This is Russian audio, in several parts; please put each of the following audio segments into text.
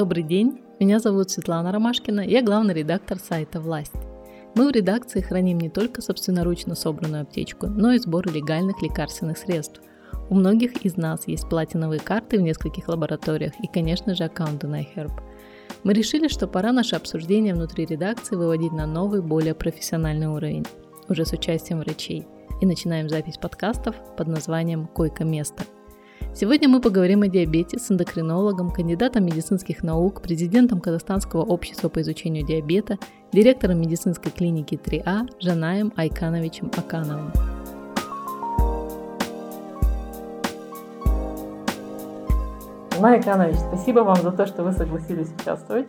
Добрый день, меня зовут Светлана Ромашкина, я главный редактор сайта «Власть». Мы в редакции храним не только собственноручно собранную аптечку, но и сбор легальных лекарственных средств. У многих из нас есть платиновые карты в нескольких лабораториях и, конечно же, аккаунты на iHerb. Мы решили, что пора наше обсуждение внутри редакции выводить на новый, более профессиональный уровень, уже с участием врачей. И начинаем запись подкастов под названием «Койко-место», Сегодня мы поговорим о диабете с эндокринологом, кандидатом медицинских наук, президентом Казахстанского общества по изучению диабета, директором медицинской клиники 3А Жанаем Айкановичем Акановым. Жанай Айканович, спасибо вам за то, что вы согласились участвовать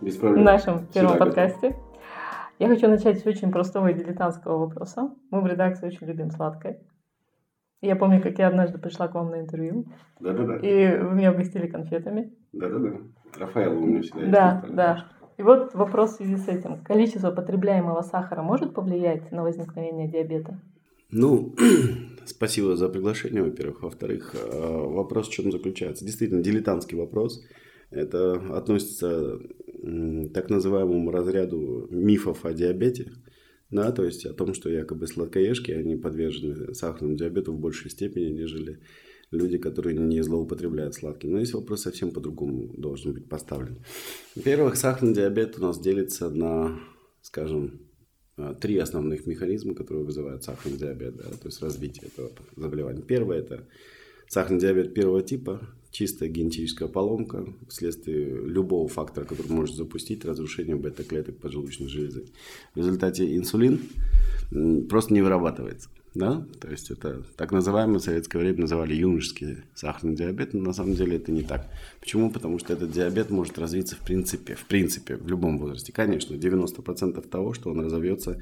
в нашем первом Всегда подкасте. Готов. Я хочу начать с очень простого и дилетантского вопроса. Мы в редакции очень любим сладкое. Я помню, как я однажды пришла к вам на интервью. Да-да-да. И вы меня угостили конфетами. Да-да-да. Рафаэл у меня всегда Да, да. И вот вопрос в связи с этим. Количество потребляемого сахара может повлиять на возникновение диабета? Ну, спасибо за приглашение, во-первых. Во-вторых, э, вопрос в чем заключается? Действительно, дилетантский вопрос. Это относится к так называемому разряду мифов о диабете да, то есть о том, что якобы сладкоежки, они подвержены сахарному диабету в большей степени, нежели люди, которые не злоупотребляют сладким. Но здесь вопрос совсем по-другому должен быть поставлен. Во-первых, сахарный диабет у нас делится на, скажем, а, три основных механизма, которые вызывают сахарный диабет, да, то есть развитие этого заболевания. Первое – это сахарный диабет первого типа, чистая генетическая поломка вследствие любого фактора, который может запустить разрушение бета-клеток поджелудочной железы. В результате инсулин просто не вырабатывается. Да? То есть это так называемый в советское время называли юношеский сахарный диабет, но на самом деле это не так. Почему? Потому что этот диабет может развиться в принципе, в принципе, в любом возрасте. Конечно, 90% того, что он разовьется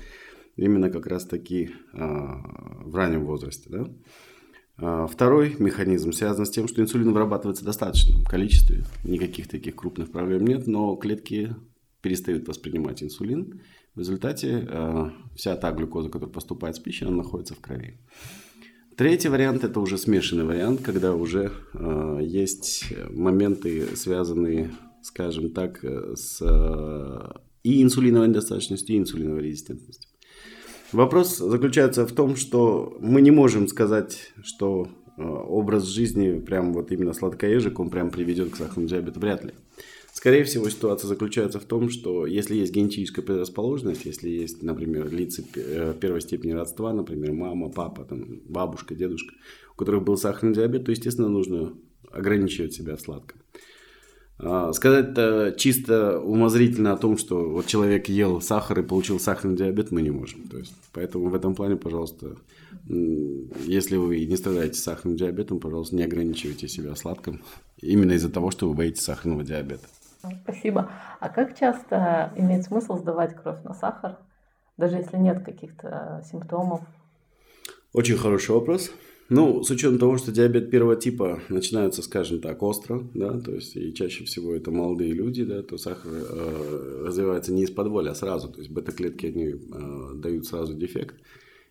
именно как раз таки э, в раннем возрасте. Да? А, второй механизм связан с тем, что инсулин вырабатывается в достаточном количестве. Никаких таких крупных проблем нет, но клетки перестают воспринимать инсулин. В результате э, вся та глюкоза, которая поступает с пищей, она находится в крови. Третий вариант – это уже смешанный вариант, когда уже э, есть моменты, связанные, скажем так, с и инсулиновой недостаточностью, и инсулиновой резистентностью. Вопрос заключается в том, что мы не можем сказать, что э, образ жизни, прям вот именно сладкоежек, он прям приведет к сахарному диабету. Вряд ли. Скорее всего, ситуация заключается в том, что если есть генетическая предрасположенность, если есть, например, лица э, первой степени родства, например, мама, папа, там, бабушка, дедушка, у которых был сахарный диабет, то, естественно, нужно ограничивать себя в. А, сказать чисто умозрительно о том, что вот человек ел сахар и получил сахарный диабет, мы не можем. То есть, поэтому в этом плане, пожалуйста, если вы не страдаете сахарным диабетом, пожалуйста, не ограничивайте себя сладком, именно из-за того, что вы боитесь сахарного диабета. Спасибо. А как часто имеет смысл сдавать кровь на сахар, даже если нет каких-то симптомов? Очень хороший вопрос. Ну, с учетом того, что диабет первого типа начинается, скажем так, остро, да, то есть и чаще всего это молодые люди, да, то сахар э, развивается не из-под воли, а сразу, то есть бета-клетки они э, дают сразу дефект,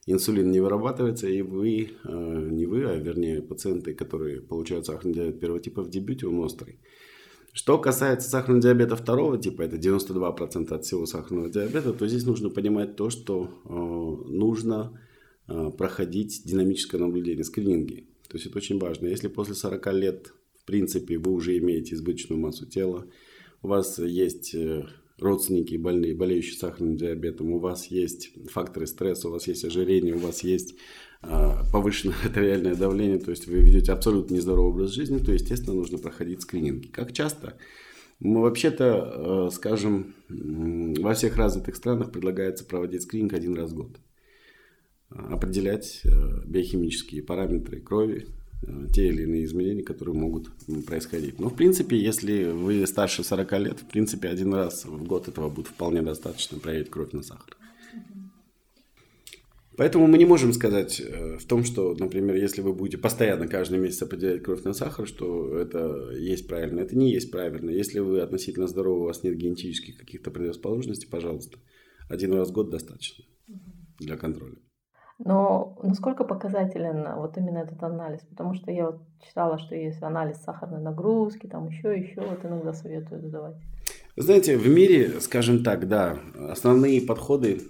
инсулин не вырабатывается, и вы, э, не вы, а вернее пациенты, которые получают сахарный диабет первого типа в дебюте, он острый. Что касается сахарного диабета второго типа, это 92% от всего сахарного диабета, то здесь нужно понимать то, что э, нужно проходить динамическое наблюдение, скрининги. То есть это очень важно. Если после 40 лет, в принципе, вы уже имеете избыточную массу тела, у вас есть э, родственники больные, болеющие сахарным диабетом, у вас есть факторы стресса, у вас есть ожирение, у вас есть э, повышенное артериальное давление, то есть вы ведете абсолютно нездоровый образ жизни, то, естественно, нужно проходить скрининги. Как часто? Мы вообще-то, скажем, во всех развитых странах предлагается проводить скрининг один раз в год определять э, биохимические параметры крови, э, те или иные изменения, которые могут происходить. Но, в принципе, если вы старше 40 лет, в принципе, один раз в год этого будет вполне достаточно проверить кровь на сахар. Поэтому мы не можем сказать э, в том, что, например, если вы будете постоянно каждый месяц определять кровь на сахар, что это есть правильно. Это не есть правильно. Если вы относительно здоровы, у вас нет генетических каких-то предрасположенностей, пожалуйста, один раз в год достаточно для контроля. Но насколько показателен вот именно этот анализ? Потому что я вот читала, что есть анализ сахарной нагрузки, там еще, еще, вот иногда советуют сдавать. Знаете, в мире, скажем так, да, основные подходы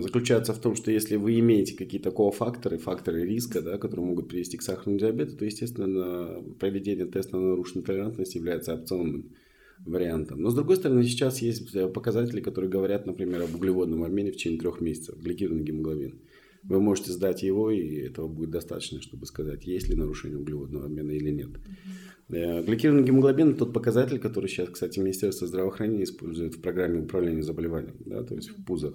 заключаются в том, что если вы имеете какие-то кофакторы, факторы риска, да, которые могут привести к сахарному диабету, то, естественно, проведение теста на нарушенную толерантность является опционным вариантом. Но, с другой стороны, сейчас есть показатели, которые говорят, например, об углеводном обмене в течение трех месяцев, гликированный гемоглобин. Вы можете сдать его, и этого будет достаточно, чтобы сказать, есть ли нарушение углеводного обмена или нет. Mm-hmm. Гликированный гемоглобин – это тот показатель, который сейчас, кстати, Министерство здравоохранения использует в программе управления заболеванием, да, то есть в ПУЗах.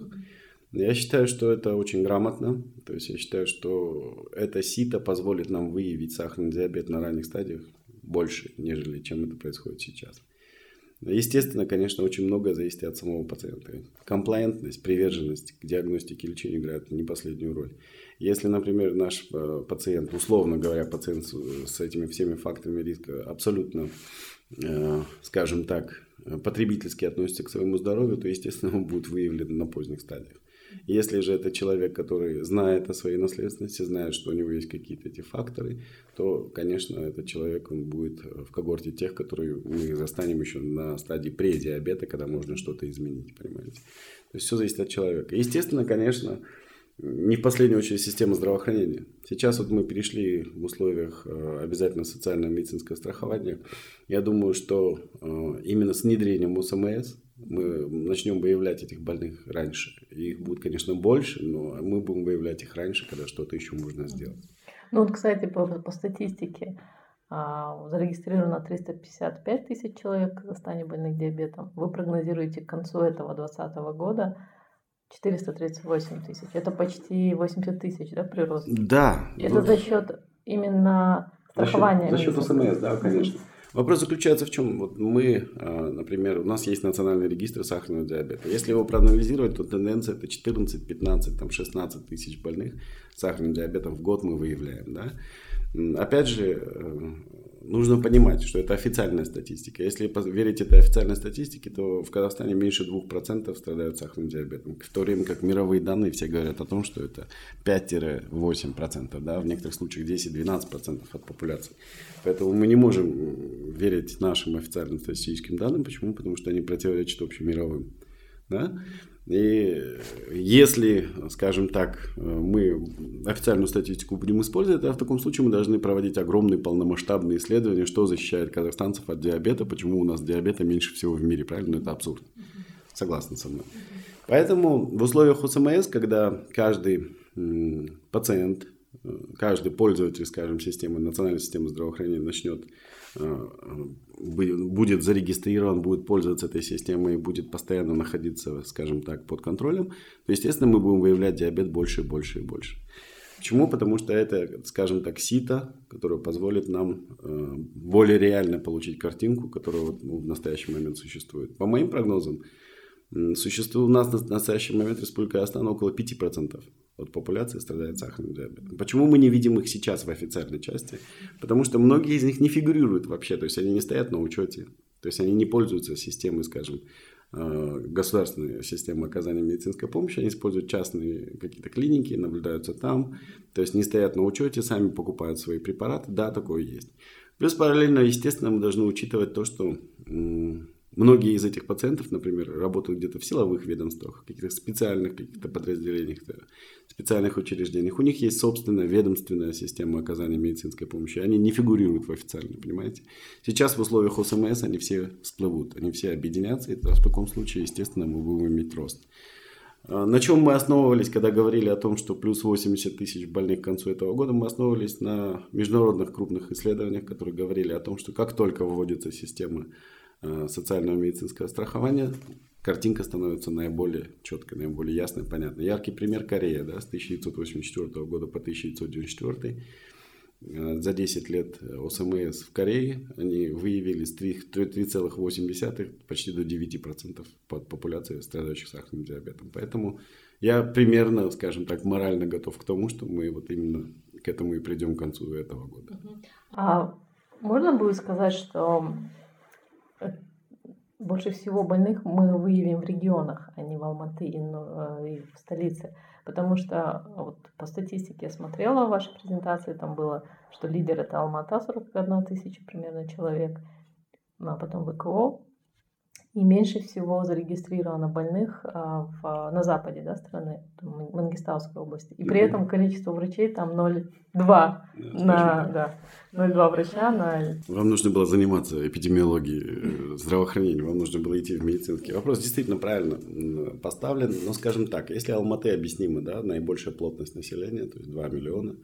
Я считаю, что это очень грамотно. То есть я считаю, что это сито позволит нам выявить сахарный диабет на ранних стадиях больше, нежели чем это происходит сейчас. Естественно, конечно, очень многое зависит от самого пациента. Комплаентность, приверженность к диагностике и лечению играют не последнюю роль. Если, например, наш э, пациент, условно говоря, пациент с этими всеми факторами риска абсолютно, э, скажем так, потребительски относится к своему здоровью, то, естественно, он будет выявлен на поздних стадиях. Если же это человек, который знает о своей наследственности, знает, что у него есть какие-то эти факторы, то, конечно, этот человек он будет в когорте тех, которые мы застанем еще на стадии предиабета, когда можно что-то изменить, понимаете. То есть все зависит от человека. Естественно, конечно, не в последнюю очередь система здравоохранения. Сейчас вот мы перешли в условиях э, обязательно социального медицинского страхования. Я думаю, что э, именно с внедрением УСМС мы начнем выявлять этих больных раньше. Их будет, конечно, больше, но мы будем выявлять их раньше, когда что-то еще можно сделать. Ну вот, кстати, по, по статистике а, зарегистрировано 355 тысяч человек в Казахстане больных диабетом. Вы прогнозируете к концу этого 2020 года 438 тысяч. Это почти 80 тысяч, да, прирост? Да. Это за счет именно страхования? За счет, за счет СМС, да, конечно. Вопрос заключается в чем? Вот мы, а, например, у нас есть национальный регистр сахарного диабета. Если его проанализировать, то тенденция это 14, 15, там 16 тысяч больных сахарным диабетом в год мы выявляем. Да? Опять же, э, нужно понимать, что это официальная статистика. Если верить этой официальной статистике, то в Казахстане меньше 2% страдают сахарным диабетом. В то время как мировые данные все говорят о том, что это 5-8%, да, в некоторых случаях 10-12% от популяции. Поэтому мы не можем верить нашим официальным статистическим данным. Почему? Потому что они противоречат общемировым. Да? И если, скажем так, мы официальную статистику будем использовать, то в таком случае мы должны проводить огромные полномасштабные исследования, что защищает казахстанцев от диабета, почему у нас диабета меньше всего в мире, правильно? Это абсурд. Согласны со мной. Поэтому в условиях УСМС, когда каждый пациент, каждый пользователь, скажем, системы, национальной системы здравоохранения начнет Э, будет зарегистрирован, будет пользоваться этой системой и будет постоянно находиться, скажем так, под контролем, то, естественно, мы будем выявлять диабет больше и больше и больше. Почему? Потому что это, скажем так, сито, которое позволит нам э, более реально получить картинку, которая ну, в настоящий момент существует. По моим прогнозам, существует у нас на настоящий момент Республика Астана около 5% от популяции страдает сахарным диабетом. Почему мы не видим их сейчас в официальной части? Потому что многие из них не фигурируют вообще, то есть они не стоят на учете, то есть они не пользуются системой, скажем, э, государственной системы оказания медицинской помощи, они используют частные какие-то клиники, наблюдаются там, то есть не стоят на учете, сами покупают свои препараты, да, такое есть. Плюс параллельно, естественно, мы должны учитывать то, что Многие из этих пациентов, например, работают где-то в силовых ведомствах, каких-то специальных каких-то подразделениях, специальных учреждениях. У них есть собственная ведомственная система оказания медицинской помощи. Они не фигурируют в официальной, понимаете? Сейчас в условиях ОСМС они все всплывут, они все объединятся, и в таком случае, естественно, мы будем иметь рост. А, на чем мы основывались, когда говорили о том, что плюс 80 тысяч больных к концу этого года? Мы основывались на международных крупных исследованиях, которые говорили о том, что как только вводится система социального медицинского страхования, картинка становится наиболее четкой, наиболее ясной, понятной. Яркий пример Корея, да, с 1984 года по 1994 э, за 10 лет ОСМС в Корее они выявили с 3,8 почти до 9% под популяции страдающих сахарным диабетом. Поэтому я примерно, скажем так, морально готов к тому, что мы вот именно к этому и придем к концу этого года. А можно будет сказать, что больше всего больных мы выявим в регионах, а не в Алматы и, э, в столице. Потому что вот по статистике я смотрела ваши презентации, там было, что лидер это Алмата, 41 тысяча примерно человек, ну, а потом ВКО, и меньше всего зарегистрировано больных а, в, на западе да, страны, Мангистауской области. И при этом количество врачей там 0,2 на, да, 0,2 врача на... Вам нужно было заниматься эпидемиологией э, здравоохранения, вам нужно было идти в медицинский. Вопрос действительно правильно поставлен, но скажем так, если Алматы объяснимо, да, наибольшая плотность населения, то есть 2 миллиона,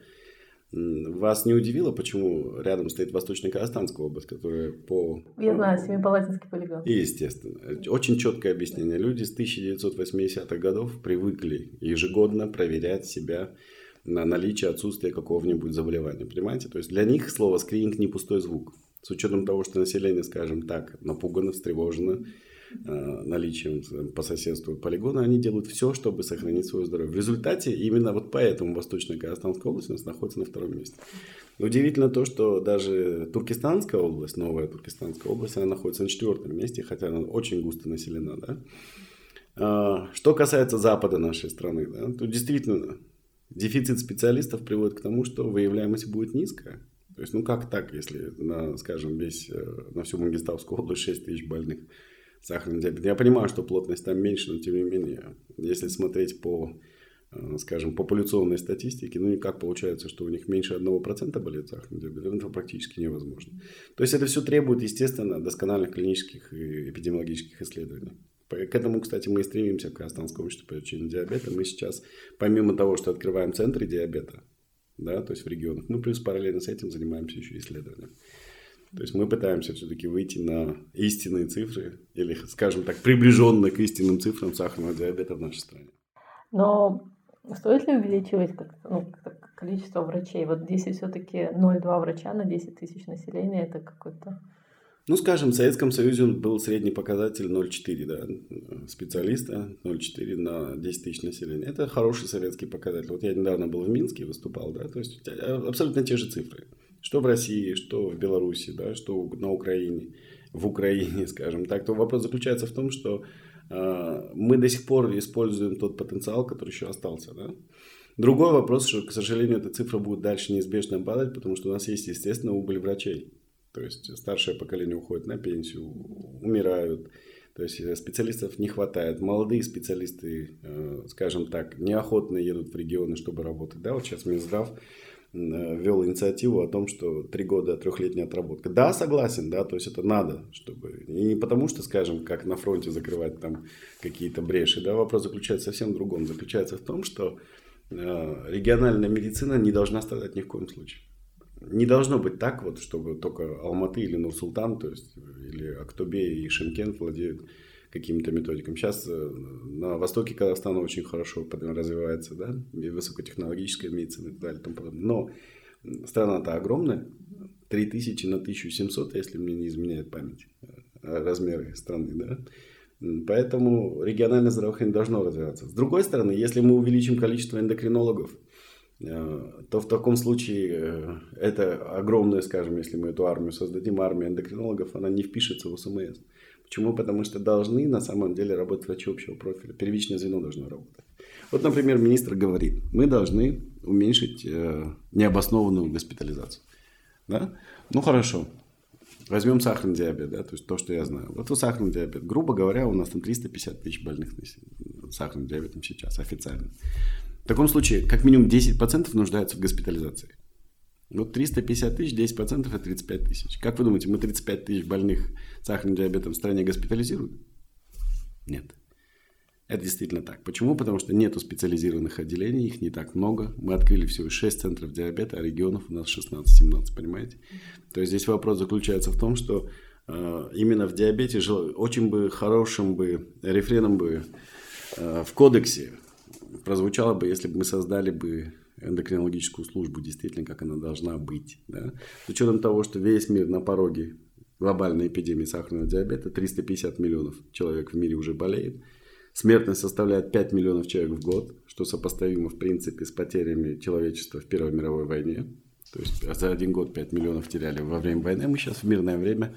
вас не удивило, почему рядом стоит Восточно-Казахстанская область, которая по... Я знаю, Семипалатинский полигон. Естественно. Очень четкое объяснение. Люди с 1980-х годов привыкли ежегодно проверять себя на наличие, отсутствие какого-нибудь заболевания. Понимаете? То есть для них слово скрининг не пустой звук. С учетом того, что население, скажем так, напугано, встревожено, Э, наличием по соседству полигона, они делают все, чтобы сохранить свое здоровье. В результате именно вот поэтому Восточная Казахстанская область у нас находится на втором месте. Удивительно то, что даже Туркестанская область, новая Туркестанская область, она находится на четвертом месте, хотя она очень густо населена. Да? А, что касается запада нашей страны, да, то действительно дефицит специалистов приводит к тому, что выявляемость будет низкая. То есть, ну как так, если на, скажем, весь, э, на всю Мангистаускую область 6 тысяч больных сахарный диабет. Я понимаю, что плотность там меньше, но тем не менее, если смотреть по, э, скажем, популяционной статистике, ну никак получается, что у них меньше 1% болеет сахарным диабетом, это практически невозможно. То есть это все требует, естественно, доскональных клинических и эпидемиологических исследований. К этому, кстати, мы и стремимся в Казахстанском обществе по лечению диабета. Мы сейчас, помимо того, что открываем центры диабета, да, то есть в регионах, мы плюс параллельно с этим занимаемся еще исследованием. То есть мы пытаемся все-таки выйти на истинные цифры, или, скажем так, приближенно к истинным цифрам сахарного диабета в нашей стране. Но стоит ли увеличивать ну, количество врачей? Вот здесь все-таки 0,2 врача на 10 тысяч населения, это какой-то... Ну, скажем, в Советском Союзе был средний показатель 0,4 да, специалиста, 0,4 на 10 тысяч населения. Это хороший советский показатель. Вот я недавно был в Минске, выступал, да, то есть абсолютно те же цифры что в России, что в Беларуси, да, что на Украине, в Украине, скажем так, то вопрос заключается в том, что э, мы до сих пор используем тот потенциал, который еще остался. Да? Другой вопрос, что, к сожалению, эта цифра будет дальше неизбежно падать, потому что у нас есть, естественно, убыль врачей. То есть старшее поколение уходит на пенсию, умирают. То есть э, специалистов не хватает. Молодые специалисты, э, скажем так, неохотно едут в регионы, чтобы работать. Да, вот сейчас Минздрав Э, ввел инициативу о том, что три года трехлетняя отработка. Да, согласен, да, то есть это надо, чтобы... И не потому что, скажем, как на фронте закрывать там какие-то бреши, да, вопрос заключается совсем в другом. Заключается в том, что э, региональная медицина не должна страдать ни в коем случае. Не должно быть так вот, чтобы только Алматы или Нур-Султан, то есть, или Актобе и Шимкент владеют каким-то методикам. Сейчас э, на востоке Казахстана очень хорошо развивается, да, и высокотехнологическая медицина и так далее. И тому подобное. Но страна-то огромная, 3000 на 1700, если мне не изменяет память, э, размеры страны, да. Поэтому региональное здравоохранение должно развиваться. С другой стороны, если мы увеличим количество эндокринологов, э, то в таком случае это огромная, скажем, если мы эту армию создадим, армия эндокринологов, она не впишется в СМС. Почему? Потому что должны на самом деле работать врачи общего профиля. Первичное звено должно работать. Вот, например, министр говорит, мы должны уменьшить э, необоснованную госпитализацию. Да? Ну хорошо, возьмем сахарный диабет, да, то есть то, что я знаю. Вот у сахарный диабет, грубо говоря, у нас там 350 тысяч больных сахарным диабетом сейчас официально. В таком случае, как минимум 10% нуждаются в госпитализации. Вот 350 тысяч, 10% это 35 тысяч. Как вы думаете, мы 35 тысяч больных сахарным диабетом в стране госпитализируем? Нет. Это действительно так. Почему? Потому что нету специализированных отделений, их не так много. Мы открыли всего 6 центров диабета, а регионов у нас 16-17, понимаете? То есть здесь вопрос заключается в том, что э, именно в диабете очень бы хорошим бы рефреном бы э, в кодексе прозвучало бы, если бы мы создали бы эндокринологическую службу действительно, как она должна быть. Да? С учетом того, что весь мир на пороге глобальной эпидемии сахарного диабета, 350 миллионов человек в мире уже болеет, смертность составляет 5 миллионов человек в год, что сопоставимо, в принципе, с потерями человечества в Первой мировой войне. То есть за один год 5 миллионов теряли во время войны, мы сейчас в мирное время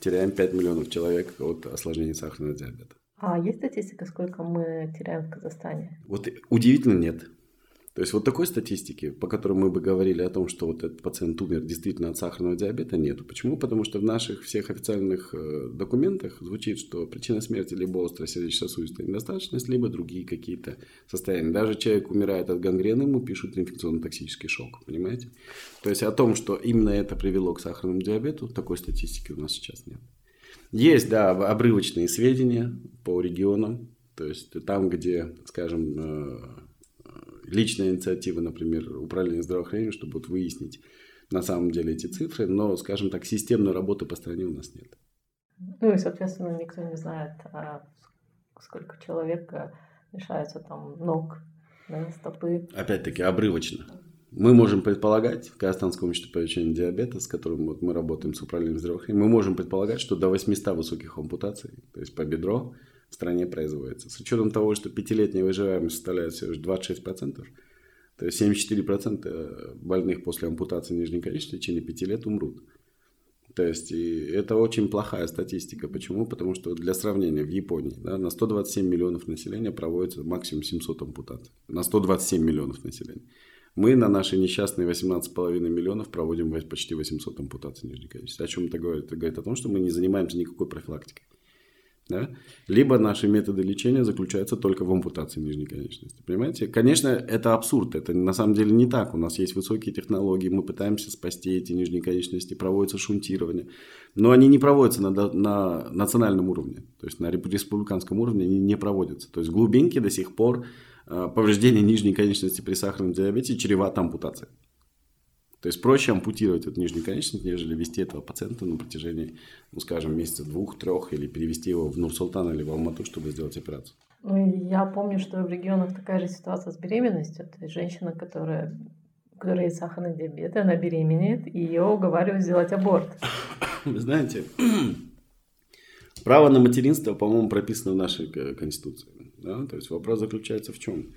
теряем 5 миллионов человек от осложнений сахарного диабета. А есть статистика, сколько мы теряем в Казахстане? Вот удивительно нет. То есть вот такой статистики, по которой мы бы говорили о том, что вот этот пациент умер действительно от сахарного диабета, нету. Почему? Потому что в наших всех официальных э, документах звучит, что причина смерти либо острая сердечно-сосудистая недостаточность, либо другие какие-то состояния. Даже человек умирает от гангрены, ему пишут инфекционно-токсический шок, понимаете? То есть о том, что именно это привело к сахарному диабету, такой статистики у нас сейчас нет. Есть, да, обрывочные сведения по регионам, то есть там, где, скажем, э, личная инициатива, например, управления здравоохранением, чтобы вот выяснить на самом деле эти цифры, но, скажем так, системной работы по стране у нас нет. Ну и, соответственно, никто не знает, а сколько человек э, лишается там ног, да, стопы. Опять-таки, обрывочно. Мы можем предполагать, в Казахстанском обществе по лечению диабета, с которым вот мы работаем с управлением здравоохранения, мы можем предполагать, что до 800 высоких ампутаций, то есть по бедро, стране производится. С учетом того, что пятилетняя выживаемость составляет всего лишь 26%, то есть 74% больных после ампутации нижней конечности в течение 5 лет умрут. То есть и это очень плохая статистика. Почему? Потому что для сравнения в Японии да, на 127 миллионов населения проводится максимум 700 ампутаций. На 127 миллионов населения. Мы на наши несчастные 18,5 миллионов проводим почти 800 ампутаций нижней конечности. О чем это говорит? Это говорит о том, что мы не занимаемся никакой профилактикой. Да? Либо наши методы лечения заключаются только в ампутации нижней конечности. Понимаете? Конечно, это абсурд. Это на самом деле не так. У нас есть высокие технологии, мы пытаемся спасти эти нижние конечности, проводится шунтирование. Но они не проводятся на, на национальном уровне. То есть на республиканском уровне они не проводятся. То есть глубинки до сих пор э, повреждение нижней конечности при сахарном диабете чревато ампутацией. То есть проще ампутировать эту нижнюю конечность, нежели вести этого пациента на протяжении, ну, скажем, месяца двух-трех, или перевести его в Нур-Султан или в Алмату, чтобы сделать операцию. Ну, я помню, что в регионах такая же ситуация с беременностью. То есть женщина, которая, у которой есть сахарный диабет, она беременеет, и ее уговаривают сделать аборт. Вы знаете, право на материнство, по-моему, прописано в нашей Конституции. Да? То есть вопрос заключается в чем?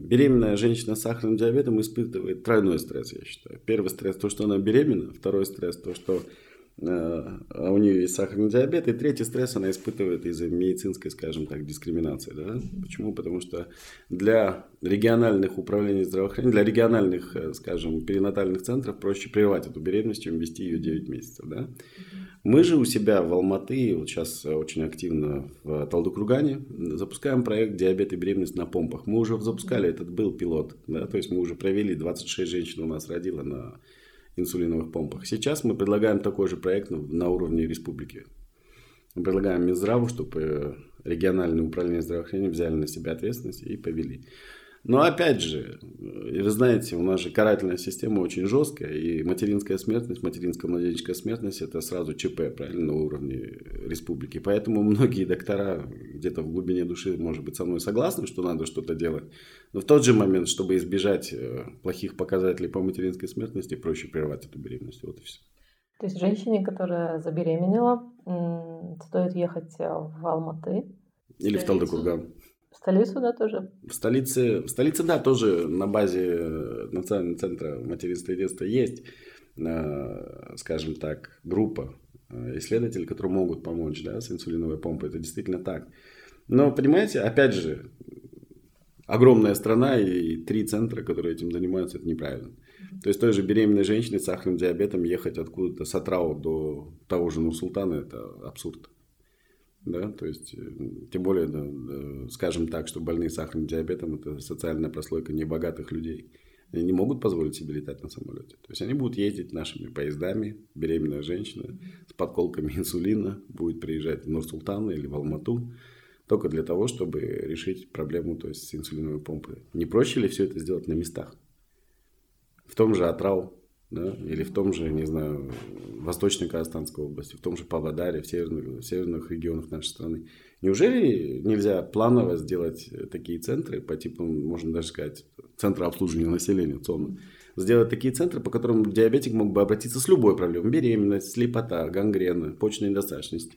Беременная женщина с сахарным диабетом испытывает тройной стресс, я считаю. Первый стресс то, что она беременна, второй стресс то, что э, у нее есть сахарный диабет, и третий стресс она испытывает из-за медицинской, скажем так, дискриминации. Да? Почему? Потому что для региональных управлений здравоохранения, для региональных, э, скажем, перинатальных центров проще прервать эту беременность, чем вести ее 9 месяцев. Да? Мы же у себя в Алматы, вот сейчас очень активно в Талдыкургане, запускаем проект «Диабет и беременность на помпах». Мы уже запускали, этот был пилот, да, то есть мы уже провели, 26 женщин у нас родила на инсулиновых помпах. Сейчас мы предлагаем такой же проект на уровне республики. Мы предлагаем Минздраву, чтобы региональные управления здравоохранения взяли на себя ответственность и повели. Но опять же, вы знаете, у нас же карательная система очень жесткая, и материнская смертность, материнская младенческая смертность это сразу ЧП, правильно, на уровне республики. Поэтому многие доктора где-то в глубине души, может быть, со мной согласны, что надо что-то делать. Но в тот же момент, чтобы избежать э, плохих показателей по материнской смертности, проще прервать эту беременность. Вот и все. То есть женщине, которая забеременела, стоит ехать э, в Алматы. Или в Талдыкурган. В столицу, да, тоже? В столице, в столице, да, тоже на базе э, Национального центра материнства и детства есть, э, скажем так, группа э, исследователей, которые могут помочь да, с инсулиновой помпой. Это действительно так. Но, понимаете, опять же, огромная страна и три центра, которые этим занимаются, это неправильно. То есть той же беременной женщине с сахарным диабетом ехать откуда-то с Атрау до того же Нур-Султана – это абсурд да, то есть, тем более, да, скажем так, что больные сахарным диабетом – это социальная прослойка небогатых людей. Они не могут позволить себе летать на самолете. То есть, они будут ездить нашими поездами, беременная женщина с подколками инсулина будет приезжать в Нур-Султан или в Алмату, только для того, чтобы решить проблему то есть, с инсулиновой помпой. Не проще ли все это сделать на местах? В том же Атрау, да, или в том же, не знаю, Восточно-Казахстанской области, в том же Павлодаре, в северных, в северных регионах нашей страны. Неужели нельзя планово сделать такие центры по типу, можно даже сказать, центра обслуживания населения, ЦОНа, сделать такие центры, по которым диабетик мог бы обратиться с любой проблемой, беременность, слепота, гангрена, почечная недостаточность,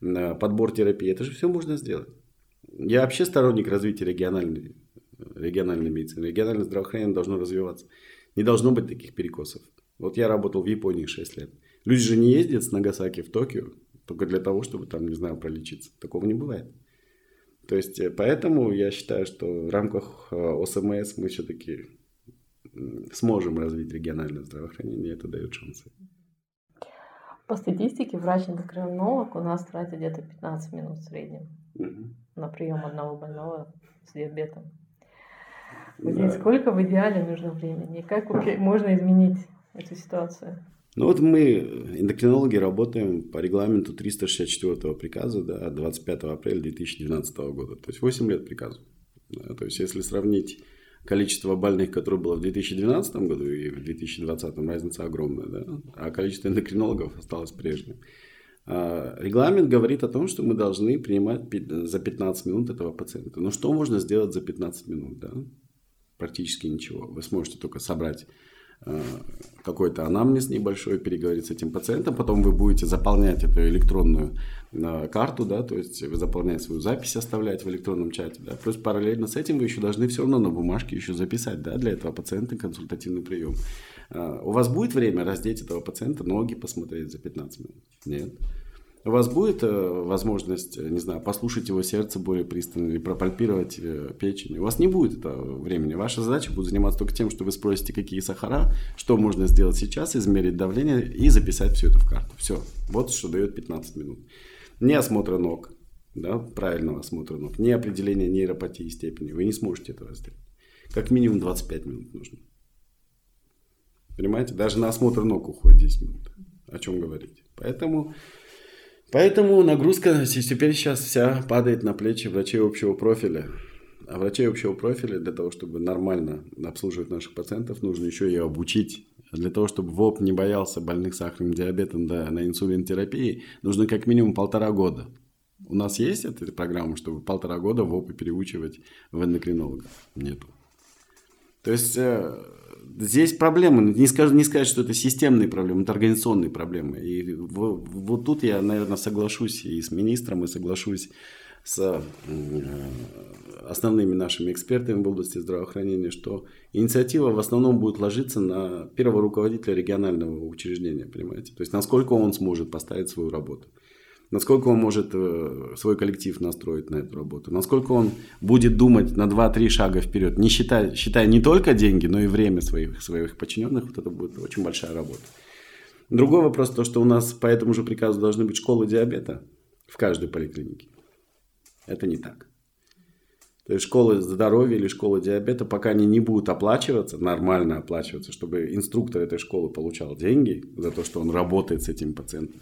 подбор терапии, это же все можно сделать. Я вообще сторонник развития региональной, региональной медицины. Региональное здравоохранение должно развиваться. Не должно быть таких перекосов. Вот я работал в Японии 6 лет. Люди же не ездят с Нагасаки в Токио только для того, чтобы там, не знаю, пролечиться. Такого не бывает. То есть, э, поэтому я считаю, что в рамках э, ОСМС мы все-таки сможем развить региональное здравоохранение, и это дает шансы. По статистике врач-эндокринолог у нас тратит где-то 15 минут в среднем угу. на прием одного больного с диабетом. Да. Сколько в идеале нужно времени? Как можно изменить эту ситуацию? Ну вот мы, эндокринологи, работаем по регламенту 364 приказа да, от 25 апреля 2012 года. То есть 8 лет приказу. Да, то есть если сравнить количество больных, которое было в 2012 году и в 2020, разница огромная. Да? А количество эндокринологов осталось прежним. А регламент говорит о том, что мы должны принимать за 15 минут этого пациента. Но что можно сделать за 15 минут? Да? Практически ничего. Вы сможете только собрать Э, какой-то анамнез небольшой, переговорить с этим пациентом, потом вы будете заполнять эту электронную э, карту, да, то есть вы заполняете свою запись, оставлять в электронном чате, да, плюс параллельно с этим вы еще должны все равно на бумажке еще записать, да, для этого пациента консультативный прием. Э, у вас будет время раздеть этого пациента, ноги посмотреть за 15 минут? Нет. У вас будет э, возможность, э, не знаю, послушать его сердце более пристально или пропальпировать э, печень. У вас не будет этого времени. Ваша задача будет заниматься только тем, что вы спросите, какие сахара, что можно сделать сейчас, измерить давление и записать все это в карту. Все. Вот что дает 15 минут. Не осмотра ног, да, правильного осмотра ног, не определение нейропатии степени. Вы не сможете этого сделать. Как минимум 25 минут нужно. Понимаете? Даже на осмотр ног уходит 10 минут. О чем говорить. Поэтому Поэтому нагрузка теперь сейчас вся падает на плечи врачей общего профиля. А врачей общего профиля для того, чтобы нормально обслуживать наших пациентов, нужно еще и обучить. Для того, чтобы ВОП не боялся больных сахарным диабетом да, на инсулинотерапии, нужно как минимум полтора года. У нас есть эта программа, чтобы полтора года ВОПы переучивать в эндокринолога? Нету. То есть э, здесь проблемы, не, скажу, не сказать, что это системные проблемы, это организационные проблемы. И в, вот тут я, наверное, соглашусь и с министром, и соглашусь с э, основными нашими экспертами в области здравоохранения, что инициатива в основном будет ложиться на первого руководителя регионального учреждения, понимаете? То есть, насколько он сможет поставить свою работу насколько он может э, свой коллектив настроить на эту работу, насколько он будет думать на 2-3 шага вперед, не считая, считая не только деньги, но и время своих, своих подчиненных, вот это будет очень большая работа. Другой вопрос, то, что у нас по этому же приказу должны быть школы диабета в каждой поликлинике. Это не так. То есть школы здоровья или школы диабета, пока они не будут оплачиваться, нормально оплачиваться, чтобы инструктор этой школы получал деньги за то, что он работает с этим пациентом,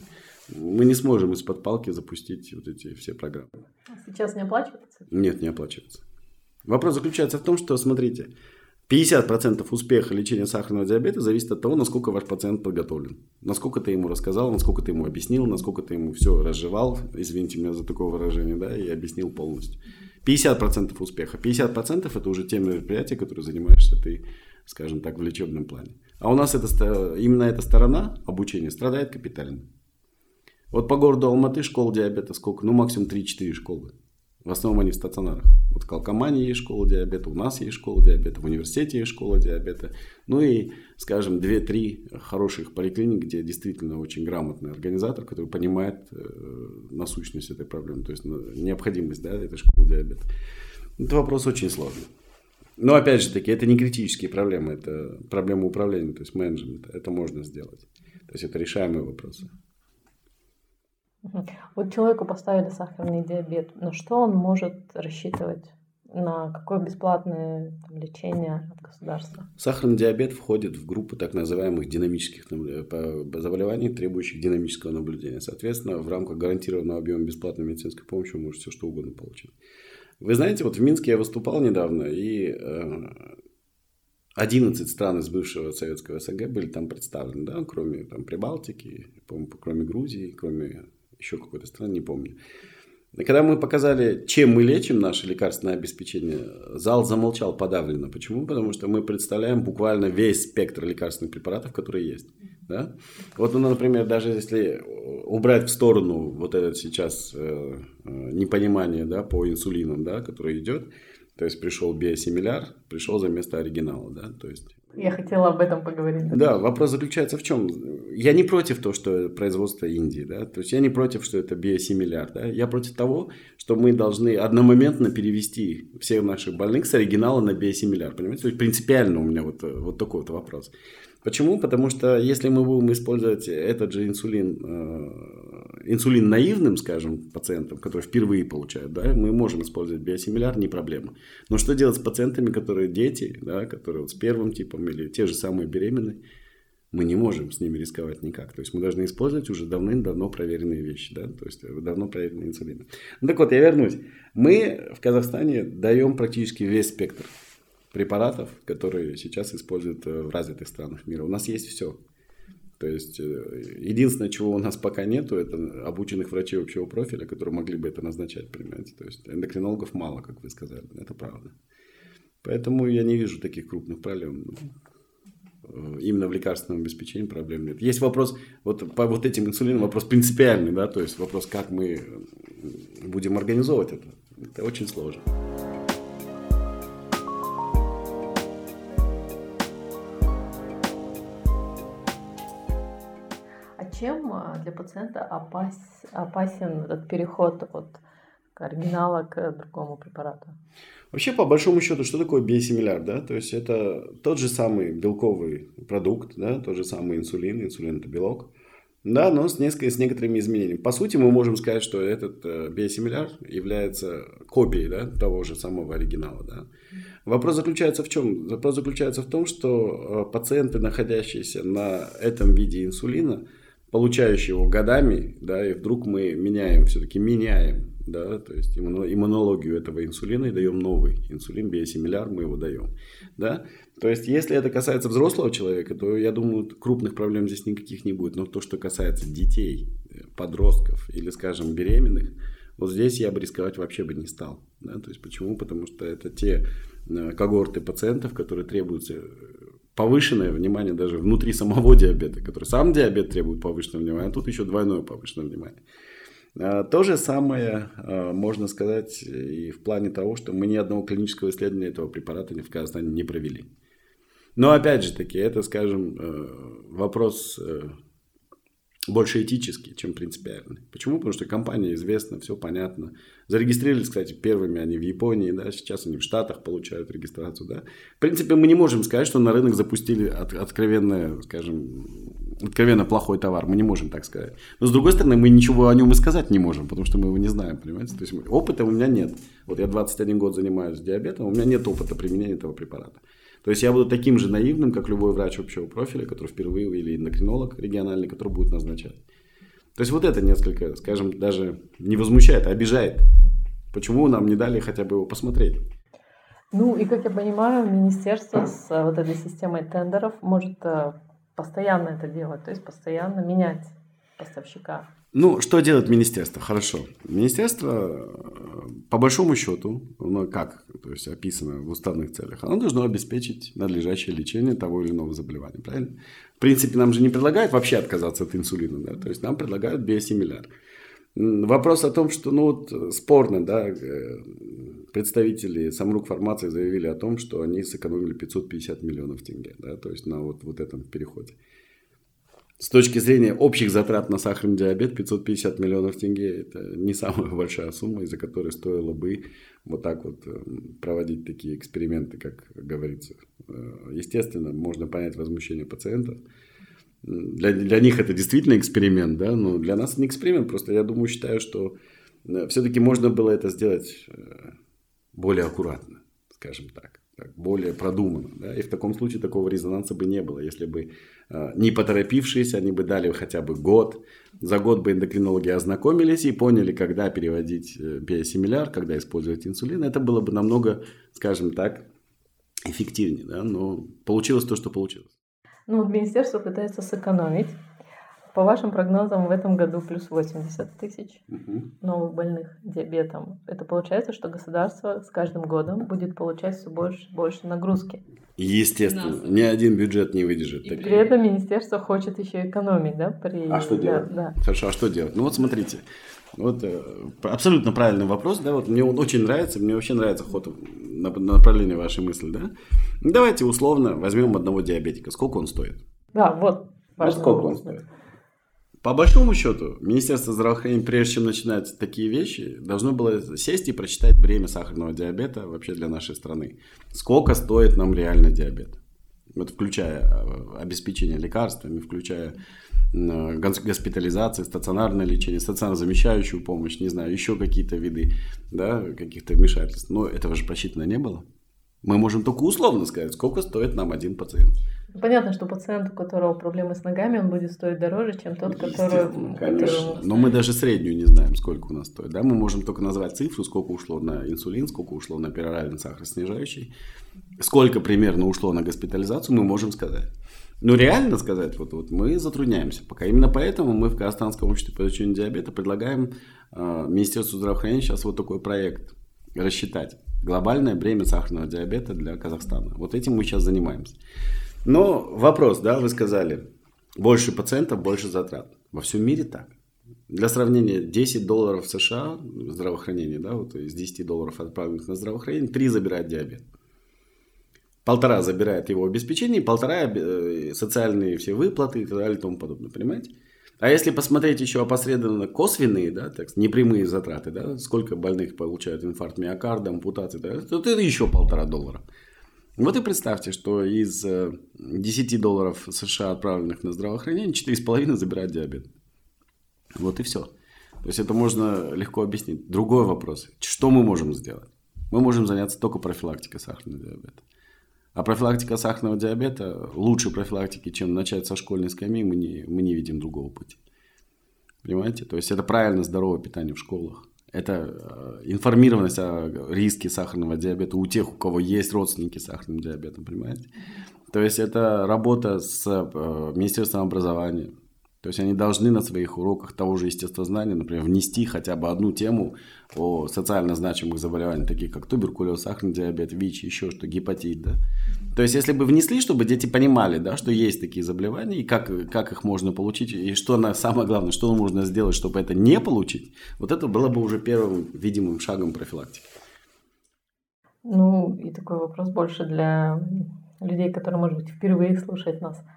мы не сможем из-под палки запустить вот эти все программы. А сейчас не оплачивается? Нет, не оплачивается. Вопрос заключается в том, что, смотрите, 50% успеха лечения сахарного диабета зависит от того, насколько ваш пациент подготовлен. Насколько ты ему рассказал, насколько ты ему объяснил, насколько ты ему все разжевал, извините меня за такое выражение, да, и объяснил полностью. 50% успеха. 50% это уже те мероприятия, которые занимаешься ты, скажем так, в лечебном плане. А у нас это, именно эта сторона обучения страдает капитально. Вот по городу Алматы школ диабета сколько? Ну, максимум 3-4 школы. В основном они в стационарах. Вот в Калкомане есть школа диабета, у нас есть школа диабета, в университете есть школа диабета. Ну и, скажем, 2-3 хороших поликлиник, где действительно очень грамотный организатор, который понимает э, насущность этой проблемы, то есть ну, необходимость да, этой школы диабета. Это вопрос очень сложный. Но опять же таки, это не критические проблемы, это проблемы управления, то есть менеджмента. Это можно сделать. То есть это решаемые вопросы. Вот человеку поставили сахарный диабет, на что он может рассчитывать? На какое бесплатное лечение от государства? Сахарный диабет входит в группу так называемых динамических заболеваний, требующих динамического наблюдения. Соответственно, в рамках гарантированного объема бесплатной медицинской помощи вы можете все что угодно получить. Вы знаете, вот в Минске я выступал недавно, и 11 э, стран из бывшего советского СНГ были там представлены, да, кроме там, Прибалтики, кроме Грузии, кроме еще какой-то страны, не помню. Когда мы показали, чем мы лечим наше лекарственное обеспечение, зал замолчал подавленно. Почему? Потому что мы представляем буквально весь спектр лекарственных препаратов, которые есть. Да? Вот, ну, например, даже если убрать в сторону вот это сейчас э, э, непонимание да, по инсулинам, да, который идет, то есть пришел биосимиляр, пришел за место оригинала, да, то есть Я хотела об этом поговорить. Да, вопрос заключается в чем? Я не против того, что производство Индии, да, то есть я не против, что это биосимиляр, да, я против того, что мы должны одномоментно перевести всех наших больных с оригинала на биосимиляр, понимаете? То есть принципиально у меня вот, вот такой вот вопрос. Почему? Потому что если мы будем использовать этот же инсулин, э, инсулин наивным, скажем, пациентам, которые впервые получают, да, мы можем использовать биосимиляр, не проблема. Но что делать с пациентами, которые дети, да, которые вот с первым типом или те же самые беременные, мы не можем с ними рисковать никак. То есть мы должны использовать уже давным-давно проверенные вещи, да, то есть давно проверенные инсулины. Ну, так вот, я вернусь. Мы в Казахстане даем практически весь спектр препаратов, которые сейчас используют э, в развитых странах мира. У нас есть все. То есть, э, единственное, чего у нас пока нету, это обученных врачей общего профиля, которые могли бы это назначать, понимаете. То есть, эндокринологов мало, как вы сказали, это правда. Поэтому я не вижу таких крупных проблем. Э, именно в лекарственном обеспечении проблем нет. Есть вопрос, вот по вот этим инсулинам вопрос принципиальный, да, то есть вопрос, как мы будем организовывать это. Это очень сложно. Для пациента опас, опасен этот переход от оригинала к другому препарату? Вообще, по большому счету, что такое биосимиляр? Да? То есть, это тот же самый белковый продукт, да? тот же самый инсулин, инсулин это белок, да, но с, несколько, с некоторыми изменениями. По сути, мы можем сказать, что этот э, биосимиляр является копией да, того же самого оригинала. Да. Вопрос заключается в чем? Вопрос заключается в том, что э, пациенты, находящиеся на этом виде инсулина, получающий его годами, да, и вдруг мы меняем, все-таки меняем, да, то есть иммунологию этого инсулина и даем новый инсулин, биосимиляр, мы его даем, да. То есть, если это касается взрослого человека, то, я думаю, крупных проблем здесь никаких не будет. Но то, что касается детей, подростков или, скажем, беременных, вот здесь я бы рисковать вообще бы не стал. Да? То есть, почему? Потому что это те э, когорты пациентов, которые требуются повышенное внимание даже внутри самого диабета, который сам диабет требует повышенного внимания, а тут еще двойное повышенное внимание. А, то же самое а, можно сказать и в плане того, что мы ни одного клинического исследования этого препарата в Казахстане не провели. Но опять же таки, это, скажем, э, вопрос э, больше этический, чем принципиальный. Почему? Потому что компания известна, все понятно. Зарегистрировались, кстати, первыми они в Японии, да, сейчас они в Штатах получают регистрацию, да. В принципе, мы не можем сказать, что на рынок запустили от, откровенно, скажем, откровенно плохой товар. Мы не можем так сказать. Но с другой стороны, мы ничего о нем и сказать не можем, потому что мы его не знаем, понимаете? То есть опыта у меня нет. Вот я 21 год занимаюсь диабетом, у меня нет опыта применения этого препарата. То есть я буду таким же наивным, как любой врач общего профиля, который впервые, или эндокринолог региональный, который будет назначать. То есть вот это несколько, скажем, даже не возмущает, а обижает. Почему нам не дали хотя бы его посмотреть? Ну и, как я понимаю, министерство с э, вот этой системой тендеров может э, постоянно это делать, то есть постоянно менять поставщика. Ну, что делает министерство? Хорошо. Министерство, по большому счету, ну, как то есть описано в уставных целях, оно должно обеспечить надлежащее лечение того или иного заболевания, правильно? В принципе, нам же не предлагают вообще отказаться от инсулина, да? то есть нам предлагают биосимиляр. Вопрос о том, что, ну, вот спорно, да, э, представители Самрук Фармации заявили о том, что они сэкономили 550 миллионов тенге, да, то есть на вот, вот этом переходе. С точки зрения общих затрат на сахарный диабет 550 миллионов тенге – это не самая большая сумма, из-за которой стоило бы вот так вот э, проводить такие эксперименты, как говорится. Э, естественно, можно понять возмущение пациентов. Для, для них это действительно эксперимент, да, но для нас не эксперимент. Просто я думаю, считаю, что э, все-таки можно было это сделать более аккуратно, скажем так более продуманно. Да? И в таком случае такого резонанса бы не было, если бы э, не поторопившись, они бы дали хотя бы год. За год бы эндокринологи ознакомились и поняли, когда переводить э, биосимиляр, когда использовать инсулин. Это было бы намного, скажем так, эффективнее. Да? Но получилось то, что получилось. Ну, министерство пытается сэкономить. По вашим прогнозам, в этом году плюс 80 тысяч угу. новых больных диабетом. Это получается, что государство с каждым годом будет получать все больше и больше нагрузки. Естественно, Нас. ни один бюджет не выдержит. И при этом министерство хочет еще экономить, да? При... А что делать? Да, да. Хорошо, а что делать? Ну вот смотрите, вот э, абсолютно правильный вопрос, да, вот мне он очень нравится, мне вообще нравится ход на, на направление вашей мысли, да. Давайте условно возьмем одного диабетика, сколько он стоит? Да, вот. Вот сколько он стоит? По большому счету, Министерство здравоохранения, прежде чем начинать такие вещи, должно было сесть и прочитать бремя сахарного диабета вообще для нашей страны. Сколько стоит нам реально диабет? Вот включая э, обеспечение лекарствами, включая госпитализации, стационарное лечение, стационарно-замещающую помощь, не знаю, еще какие-то виды да, каких-то вмешательств. Но этого же посчитано не было. Мы можем только условно сказать, сколько стоит нам один пациент. Понятно, что пациент, у которого проблемы с ногами, он будет стоить дороже, чем тот, который... Конечно, который но мы даже среднюю не знаем, сколько у нас стоит. Да? Мы можем только назвать цифру, сколько ушло на инсулин, сколько ушло на пероральный сахароснижающий, сколько примерно ушло на госпитализацию, мы можем сказать. Но реально сказать, вот, вот мы затрудняемся пока. Именно поэтому мы в Казахстанском обществе по изучению диабета предлагаем э, Министерству здравоохранения сейчас вот такой проект рассчитать. Глобальное бремя сахарного диабета для Казахстана. Вот этим мы сейчас занимаемся. Но вопрос, да, вы сказали, больше пациентов, больше затрат. Во всем мире так. Для сравнения, 10 долларов США здравоохранение, да, вот из 10 долларов отправленных на здравоохранение, 3 забирает диабет. Полтора забирает его обеспечение, полтора э, социальные все выплаты и так далее и тому подобное, понимаете? А если посмотреть еще опосредованно косвенные, да, так, непрямые затраты, да, сколько больных получают инфаркт миокарда, ампутации, да, то это еще полтора доллара. Вот и представьте, что из 10 э, долларов США, отправленных на здравоохранение, 4,5 забирают диабет. Вот и все. То есть это можно легко объяснить. Другой вопрос. Что мы можем сделать? Мы можем заняться только профилактикой сахарного диабета. А профилактика сахарного диабета, лучше профилактики, чем начать со школьной скамьи, мы не, мы не видим другого пути. Понимаете? То есть это правильно здоровое питание в школах. Это э, информированность о риске сахарного диабета у тех, у кого есть родственники с сахарным диабетом, понимаете? То есть это работа с э, Министерством образования, то есть они должны на своих уроках того же естествознания, например, внести хотя бы одну тему о социально значимых заболеваниях, таких как туберкулез, сахарный диабет, ВИЧ, еще что, гепатит, да. То есть если бы внесли, чтобы дети понимали, да, что есть такие заболевания, и как, как их можно получить, и что на, самое главное, что можно сделать, чтобы это не получить, вот это было бы уже первым видимым шагом профилактики. Ну, и такой вопрос больше для людей, которые, может быть, впервые слушают нас –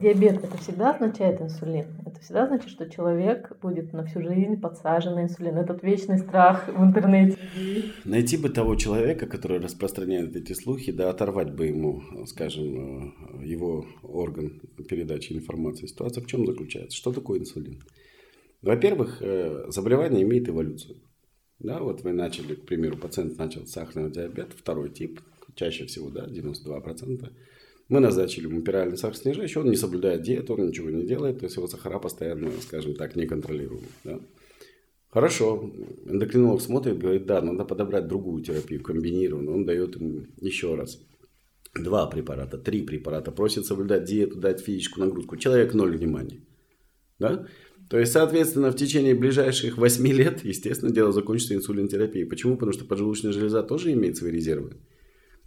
Диабет это всегда означает инсулин. Это всегда значит, что человек будет на всю жизнь подсажен на инсулин. Этот вечный страх в интернете. Найти бы того человека, который распространяет эти слухи, да, оторвать бы ему, скажем, э, его орган передачи информации. Ситуация в чем заключается? Что такое инсулин? Во-первых, э, заболевание имеет эволюцию. Да, вот вы начали, к примеру, пациент начал сахарный диабет, второй тип, чаще всего, да, 92%. Мы назначили ему пиральный сахароснижающий, он не соблюдает диету, он ничего не делает, то есть его сахара постоянно, скажем так, не контролируемы. Да? Хорошо, эндокринолог смотрит, говорит, да, надо подобрать другую терапию, комбинированную. Он дает ему еще раз два препарата, три препарата, просит соблюдать диету, дать физическую нагрузку. Человек ноль внимания. Да? То есть, соответственно, в течение ближайших 8 лет, естественно, дело закончится инсулинотерапией. Почему? Потому что поджелудочная железа тоже имеет свои резервы.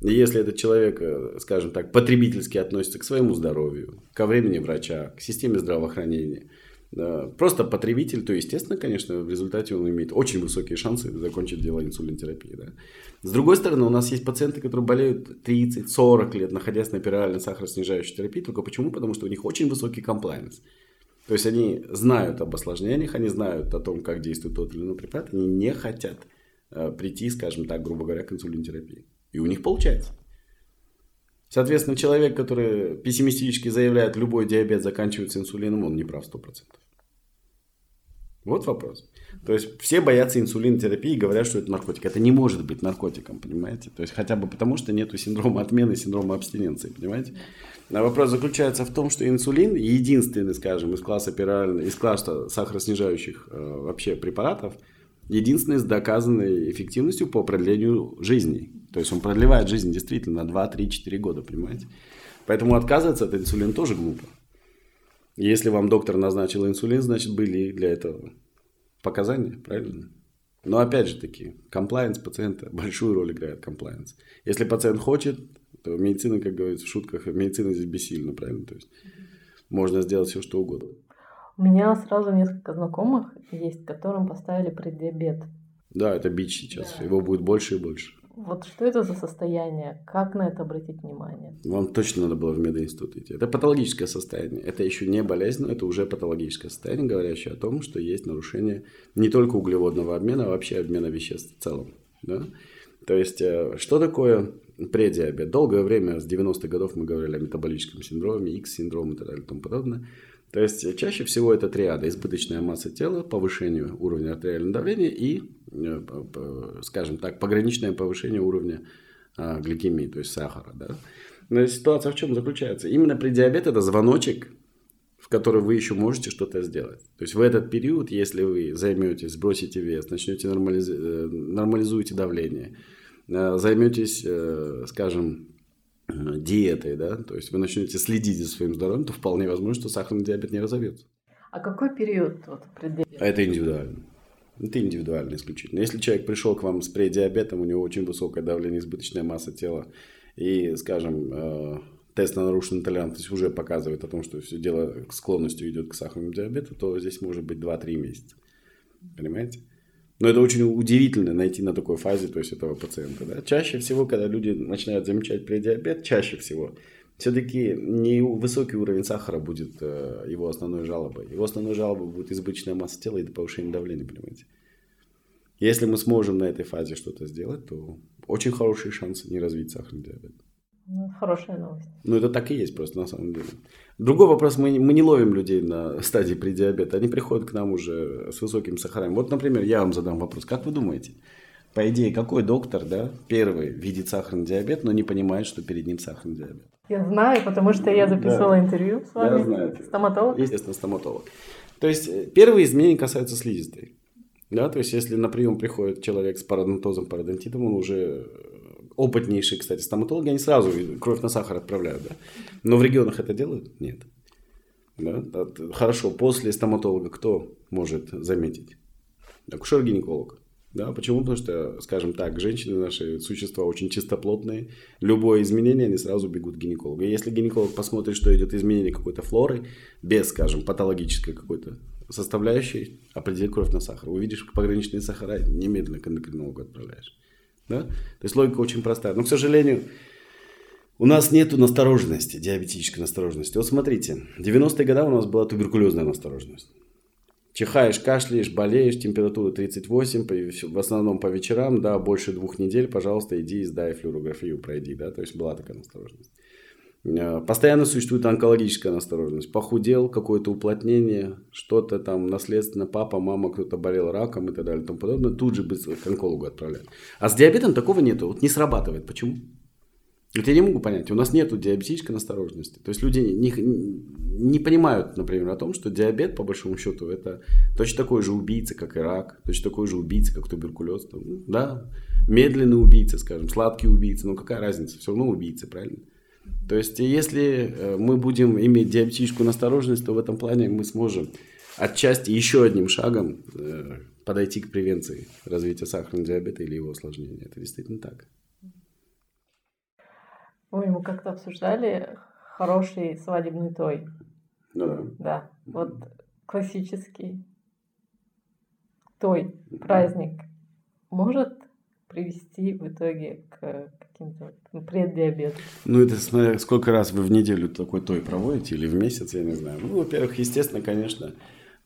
Если этот человек, э, скажем так, потребительски относится к своему здоровью, ко времени врача, к системе здравоохранения, просто потребитель, то, естественно, конечно, в результате он имеет очень высокие шансы закончить дело инсулинотерапии. Да? С другой стороны, у нас есть пациенты, которые болеют 30-40 лет, находясь на пиральной сахароснижающей терапии. Только почему? Потому что у них очень высокий комплайнс. То есть они знают об осложнениях, они знают о том, как действует тот или иной препарат, они не хотят э, прийти, скажем так, грубо говоря, к инсулинотерапии. И у них получается. Соответственно, человек, который пессимистически заявляет, любой диабет заканчивается инсулином, он не прав 100%. Вот вопрос. То есть все боятся инсулинотерапии и говорят, что это наркотик. Это не может быть наркотиком, понимаете? То есть хотя бы потому, что нет синдрома отмены, синдрома абстиненции, понимаете? А вопрос заключается в том, что инсулин единственный, скажем, из класса пиральных, из класса сахароснижающих э, вообще препаратов, единственный с доказанной эффективностью по продлению жизни. То есть он продлевает жизнь действительно на 2, 3, 4 года, понимаете? Поэтому отказываться от инсулина тоже глупо. Если вам доктор назначил инсулин, значит были для этого показания, правильно? Но опять же таки, комплайенс пациента большую роль играет комплайенс. Если пациент хочет, то медицина, как говорится в шутках, медицина здесь бессильна, правильно? То есть можно сделать все, что угодно. У меня сразу несколько знакомых есть, которым поставили преддиабет. Да, это бич сейчас. Да. Его будет больше и больше. Вот что это за состояние? Как на это обратить внимание? Вам точно надо было в мединститут идти. Это патологическое состояние. Это еще не болезнь, но это уже патологическое состояние, говорящее о том, что есть нарушение не только углеводного обмена, а вообще обмена веществ в целом. Да? То есть, э, что такое предиабет? Долгое время, с 90-х годов мы говорили о метаболическом синдроме, X-синдром и так далее и тому подобное. То есть чаще всего это триада. Избыточная масса тела, повышение уровня артериального давления и, э, скажем так, пограничное повышение уровня а, гликемии, то есть сахара. Да? Но ситуация в чем заключается? Именно при диабете это звоночек, в который вы еще можете что-то сделать. То есть в этот период, если вы займетесь, сбросите вес, начнете нормализ... Э, нормализуете давление, э, займетесь, скажем, диетой, да, то есть вы начнете следить за своим здоровьем, то вполне возможно, что сахарный диабет не разовьется. А какой период вот преддиабета? Это индивидуально. Это индивидуально исключительно. Если человек пришел к вам с предиабетом, у него очень высокое давление, избыточная масса тела, и, скажем, э, тест на нарушенную толерантность уже показывает о том, что все дело к склонностью идет к сахарному диабету, то здесь может быть 2-3 месяца. Понимаете? Но это очень удивительно найти на такой фазе, то есть этого пациента. Да? Чаще всего, когда люди начинают замечать предиабет, чаще всего, все-таки не высокий уровень сахара будет э, его основной жалобой. Его основной жалобой будет избыточная масса тела и повышение давления, понимаете. Если мы сможем на этой фазе что-то сделать, то очень хорошие шансы не развить сахарный диабет. Ну, хорошая новость. Ну, это так и есть просто на самом деле. Другой вопрос, мы, мы не ловим людей на стадии предиабета. Они приходят к нам уже с высоким сахарами. Вот, например, я вам задам вопрос. Как вы думаете, по идее, какой доктор, да, первый видит сахарный диабет, но не понимает, что перед ним сахарный диабет? Я знаю, потому что я записывала да. интервью с вами. Я знаю. Стоматолог? Естественно, стоматолог. То есть, э, первые изменения касаются слизистой. Да, то есть, если на прием приходит человек с парадонтозом, пародонтитом, он уже опытнейшие, кстати, стоматологи, они сразу кровь на сахар отправляют, да. Но в регионах это делают? Нет. Да? Хорошо, после стоматолога кто может заметить? Акушер-гинеколог. Да, почему? Потому что, скажем так, женщины наши существа очень чистоплотные. Любое изменение, они сразу бегут к гинекологу. И если гинеколог посмотрит, что идет изменение какой-то флоры, без, скажем, патологической какой-то составляющей, определит кровь на сахар. Увидишь пограничные сахара, немедленно к эндокринологу отправляешь. Да? То есть логика очень простая. Но, к сожалению, у нас нет настороженности, диабетической настороженности. Вот смотрите, 90-е годы у нас была туберкулезная настороженность. Чихаешь, кашляешь, болеешь, температура 38, в основном по вечерам, да, больше двух недель, пожалуйста, иди и сдай флюорографию, пройди, да, то есть была такая настороженность. Э, постоянно существует онкологическая настороженность. Похудел, какое-то уплотнение, что-то там наследственно, папа, мама, кто-то болел раком и так далее и тому подобное, тут же быстро к онкологу отправляют. А с диабетом такого нету, вот не срабатывает. Почему? Вот я не могу понять, у нас нету диабетической настороженности. То есть люди не, не понимают, например, о том, что диабет, по большому счету, это точно такой же убийца, как и рак, точно такой же убийца, как туберкулез. Да, медленный убийца, скажем, сладкий убийца, но какая разница, все равно убийца, правильно? То есть, если э, мы будем иметь диабетическую настороженность, то в этом плане мы сможем отчасти еще одним шагом э, подойти к превенции развития сахарного диабета или его осложнения. Это действительно так. Ой, мы как-то обсуждали хороший свадебный той. Ну да. Да, вот классический той, праздник, может привести в итоге к каким-то преддиабету? Ну, это смотря сколько раз вы в неделю такой той проводите или в месяц, я не знаю. Ну, во-первых, естественно, конечно,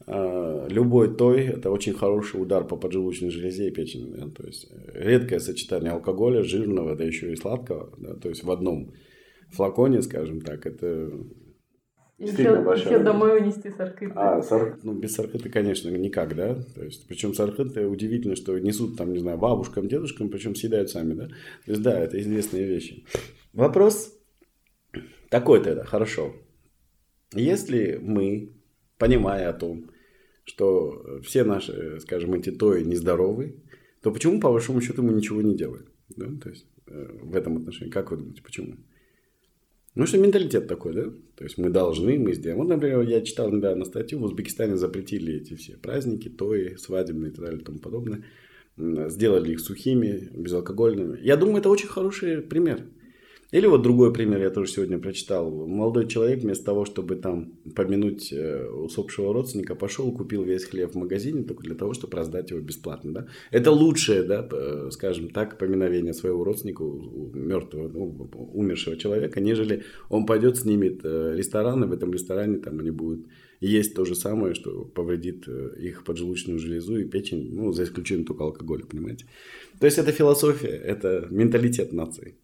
а, любой той – это очень хороший удар по поджелудочной железе и печени. Да? То есть редкое сочетание алкоголя, жирного, да еще и сладкого, да? то есть в одном флаконе, скажем так, это еще, еще домой унести саркыты. А, сар... ну, без саркыты, конечно, никак, да. То есть, причем саркыты удивительно, что несут там, не знаю, бабушкам, дедушкам, причем съедают сами, да. То есть, да, это известные вещи. Вопрос такой тогда, хорошо. Если мы, понимая о том, что все наши, скажем, эти тои нездоровы, то почему, по большому счету, мы ничего не делаем? Да? То есть, э, в этом отношении? Как вы думаете, почему? Ну, что менталитет такой, да? То есть мы должны, мы сделаем. Вот, например, я читал недавно статью, в Узбекистане запретили эти все праздники, тои, свадебные и так далее и тому подобное. Сделали их сухими, безалкогольными. Я думаю, это очень хороший пример. Или вот другой пример я тоже сегодня прочитал. Молодой человек вместо того, чтобы там помянуть э, усопшего родственника, пошел, купил весь хлеб в магазине только для того, чтобы раздать его бесплатно. Да? Это лучшее, да, скажем так, поминовение своего родственника, мертвого, ну, умершего человека, нежели он пойдет, снимет э, ресторан, и в этом ресторане там они будут есть то же самое, что повредит э, их поджелудочную железу и печень, ну, за исключением только алкоголя, понимаете? То есть это философия, это менталитет нации.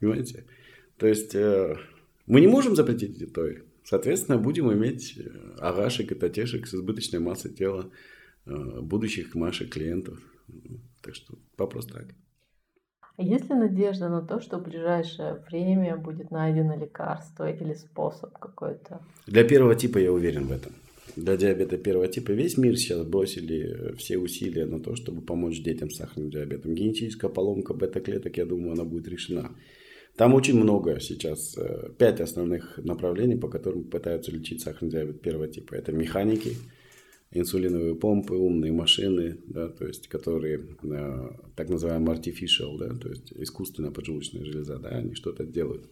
Понимаете? То есть э, мы не можем запретить той. Соответственно, будем иметь э, агашек и татешек с избыточной массой тела э, будущих наших клиентов. Так что вопрос так. А есть ли надежда на то, что в ближайшее время будет найдено лекарство или способ какой-то? Для первого типа я уверен в этом. Для диабета первого типа весь мир сейчас бросили все усилия на то, чтобы помочь детям с сахарным диабетом. Генетическая поломка бета-клеток, я думаю, она будет решена. Там очень много сейчас, э, пять основных направлений, по которым пытаются лечить сахарный диабет первого типа. Это механики, инсулиновые помпы, умные машины, да, то есть, которые э, так называемые artificial, да, то есть искусственная поджелудочная железа, да, они что-то делают.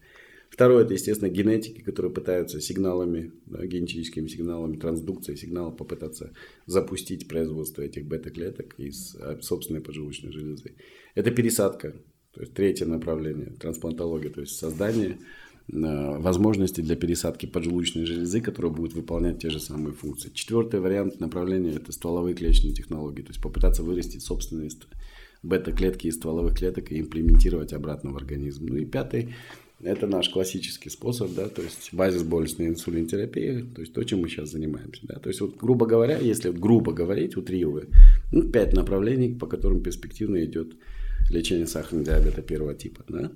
Второе, это, естественно, генетики, которые пытаются сигналами, да, генетическими сигналами, трансдукцией сигнала попытаться запустить производство этих бета-клеток из э, собственной поджелудочной железы. Это пересадка то есть третье направление – трансплантология, то есть создание э, возможности для пересадки поджелудочной железы, которая будет выполнять те же самые функции. Четвертый вариант направления – это стволовые клеточные технологии, то есть попытаться вырастить собственные бета-клетки из стволовых клеток и имплементировать обратно в организм. Ну и пятый – это наш классический способ, да, то есть базис болестной инсулинотерапии, то есть то, чем мы сейчас занимаемся. Да. То есть, вот, грубо говоря, если грубо говорить, утрируя, ну, пять направлений, по которым перспективно идет лечения сахарного диабета первого типа. Да?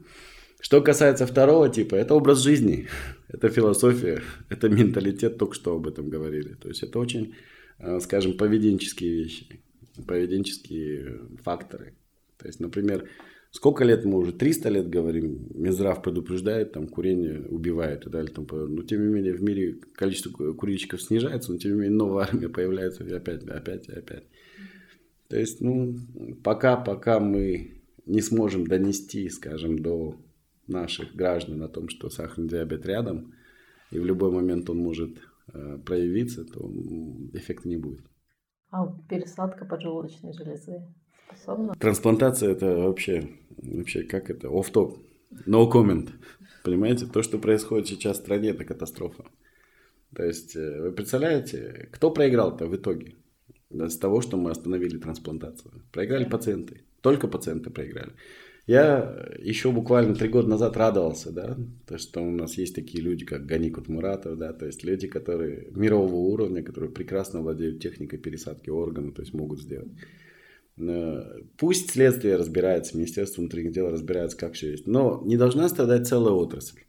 Что касается второго типа, это образ жизни, это философия, это менталитет, только что об этом говорили. То есть это очень, э, скажем, поведенческие вещи, поведенческие факторы. То есть, например, сколько лет мы уже, 300 лет говорим, Минздрав предупреждает, там курение убивает и далее. Там, но тем не менее в мире количество курильщиков снижается, но тем не менее новая армия появляется и опять, опять, опять. То есть, ну, пока, пока мы не сможем донести, скажем, до наших граждан о том, что сахарный диабет рядом, и в любой момент он может э, проявиться, то эффекта не будет. А пересадка поджелудочной железы способна? Трансплантация это вообще, вообще как это, оф-топ, no comment. Понимаете, то, что происходит сейчас в стране, это катастрофа. То есть, э, вы представляете, кто проиграл-то в итоге? с того, что мы остановили трансплантацию. Проиграли пациенты. Только пациенты проиграли. Я еще буквально три года назад радовался, да, то, что у нас есть такие люди, как Ганикут Муратов, да, то есть люди, которые мирового уровня, которые прекрасно владеют техникой пересадки органа, то есть могут сделать. Пусть следствие разбирается, Министерство внутренних дел разбирается, как все есть, но не должна страдать целая отрасль.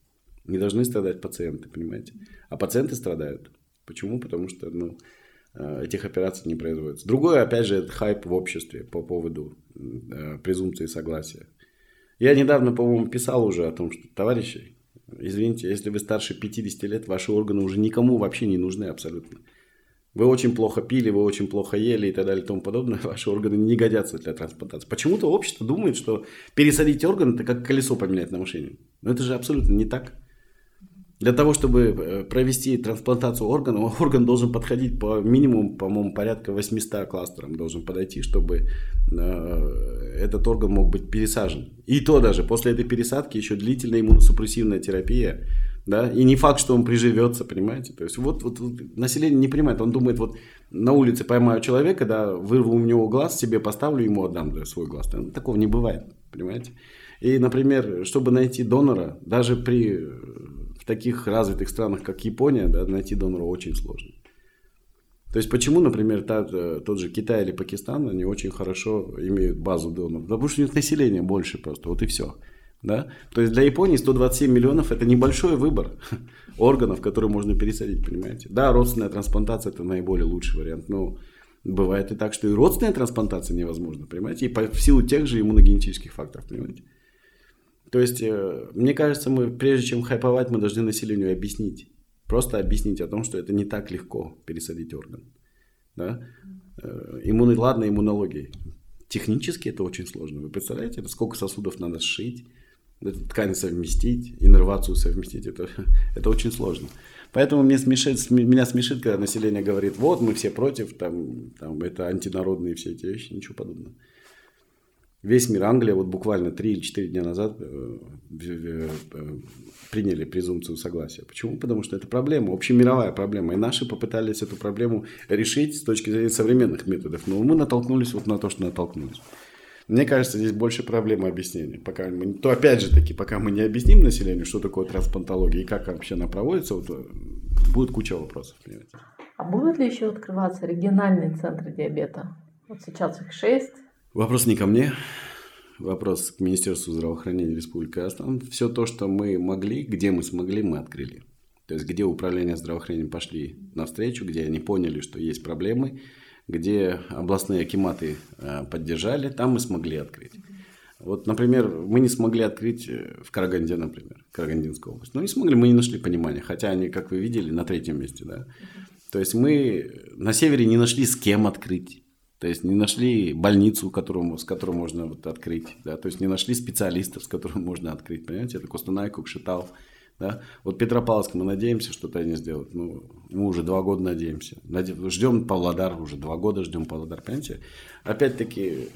Не должны страдать пациенты, понимаете? А пациенты страдают. Почему? Потому что, ну, Э, этих операций не производится. Другое, опять же, это хайп в обществе по поводу э, презумпции согласия. Я недавно, по-моему, писал уже о том, что, товарищи, извините, если вы старше 50 лет, ваши органы уже никому вообще не нужны абсолютно. Вы очень плохо пили, вы очень плохо ели и так далее и тому подобное. Ваши органы не годятся для трансплантации. Почему-то общество думает, что пересадить орган – это как колесо поменять на машине. Но это же абсолютно не так. Для того, чтобы э, провести трансплантацию органа, орган должен подходить по минимуму, по-моему, порядка 800 кластерам должен подойти, чтобы э, этот орган мог быть пересажен. И то даже после этой пересадки еще длительная иммуносупрессивная терапия. Да? И не факт, что он приживется, понимаете? То есть вот, вот, вот население не понимает, он думает, вот на улице поймаю человека, да, вырву у него глаз, себе поставлю, ему отдам да, свой глаз. Такого не бывает, понимаете? И, например, чтобы найти донора, даже при таких развитых странах, как Япония, да, найти донора очень сложно. То есть почему, например, та, э, тот же Китай или Пакистан, они очень хорошо имеют базу доноров? Потому что у них население больше просто, вот и все. Да? То есть для Японии 127 миллионов это небольшой выбор органов, которые можно пересадить, понимаете? Да, родственная трансплантация это наиболее лучший вариант, но бывает и так, что и родственная трансплантация невозможна, понимаете? И по, в силу тех же иммуногенетических факторов, понимаете? То есть, э, мне кажется, мы, прежде чем хайповать, мы должны населению объяснить. Просто объяснить о том, что это не так легко пересадить орган. Да? Э, иммуны, ладно, иммунологии. Технически это очень сложно. Вы представляете, это сколько сосудов надо сшить, ткань совместить, иннервацию совместить. Это, это очень сложно. Поэтому мне смешит, меня смешит, когда население говорит, вот мы все против, там, там это антинародные все эти вещи, ничего подобного. Весь мир, Англия, вот буквально 3 или 4 дня назад э, э, приняли презумпцию согласия. Почему? Потому что это проблема, общемировая проблема. И наши попытались эту проблему решить с точки зрения современных методов. Но мы натолкнулись вот на то, что натолкнулись. Мне кажется, здесь больше проблема объяснения. Пока мы, то опять же таки, пока мы не объясним населению, что такое трансплантология и как вообще она проводится, вот, э, будет куча вопросов. Понимаете? А будут ли еще открываться региональные центры диабета? Вот сейчас их шесть. Вопрос не ко мне. Вопрос к Министерству здравоохранения Республики Казахстан. Все то, что мы могли, где мы смогли, мы открыли. То есть, где управление здравоохранением пошли навстречу, где они поняли, что есть проблемы, где областные акиматы э, поддержали, там мы смогли открыть. Вот, например, мы не смогли открыть э, в Караганде, например, Карагандинская область. Ну, не смогли, мы не нашли понимания, хотя они, как вы видели, на третьем месте, да. То есть мы на севере не нашли с кем открыть. То есть не нашли больницу, которую, с которой можно вот открыть, да, то есть не нашли специалистов, с которым можно открыть, понимаете, это Костанай, Кукшетау, да? Вот Петропавловск мы надеемся, что-то они сделают. Ну, мы уже два года надеемся. Ждем Павлодар, уже два года ждем Павлодар, понимаете? Опять-таки,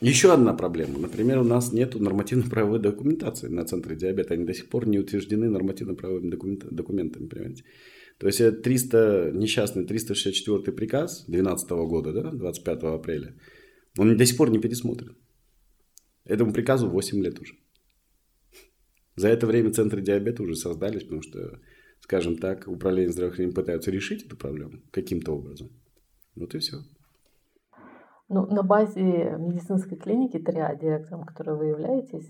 еще одна проблема. Например, у нас нет нормативно-правовой документации на центре диабета. Они до сих пор не утверждены нормативно-правовыми документами, понимаете? То есть, 300, несчастный 364 приказ 2012 года, да, 25 апреля, он до сих пор не пересмотрен. Этому приказу 8 лет уже. За это время центры диабета уже создались, потому что, скажем так, управление здравоохранением пытаются решить эту проблему каким-то образом. Вот и все. Ну, на базе медицинской клиники ТРИА, директором которой вы являетесь,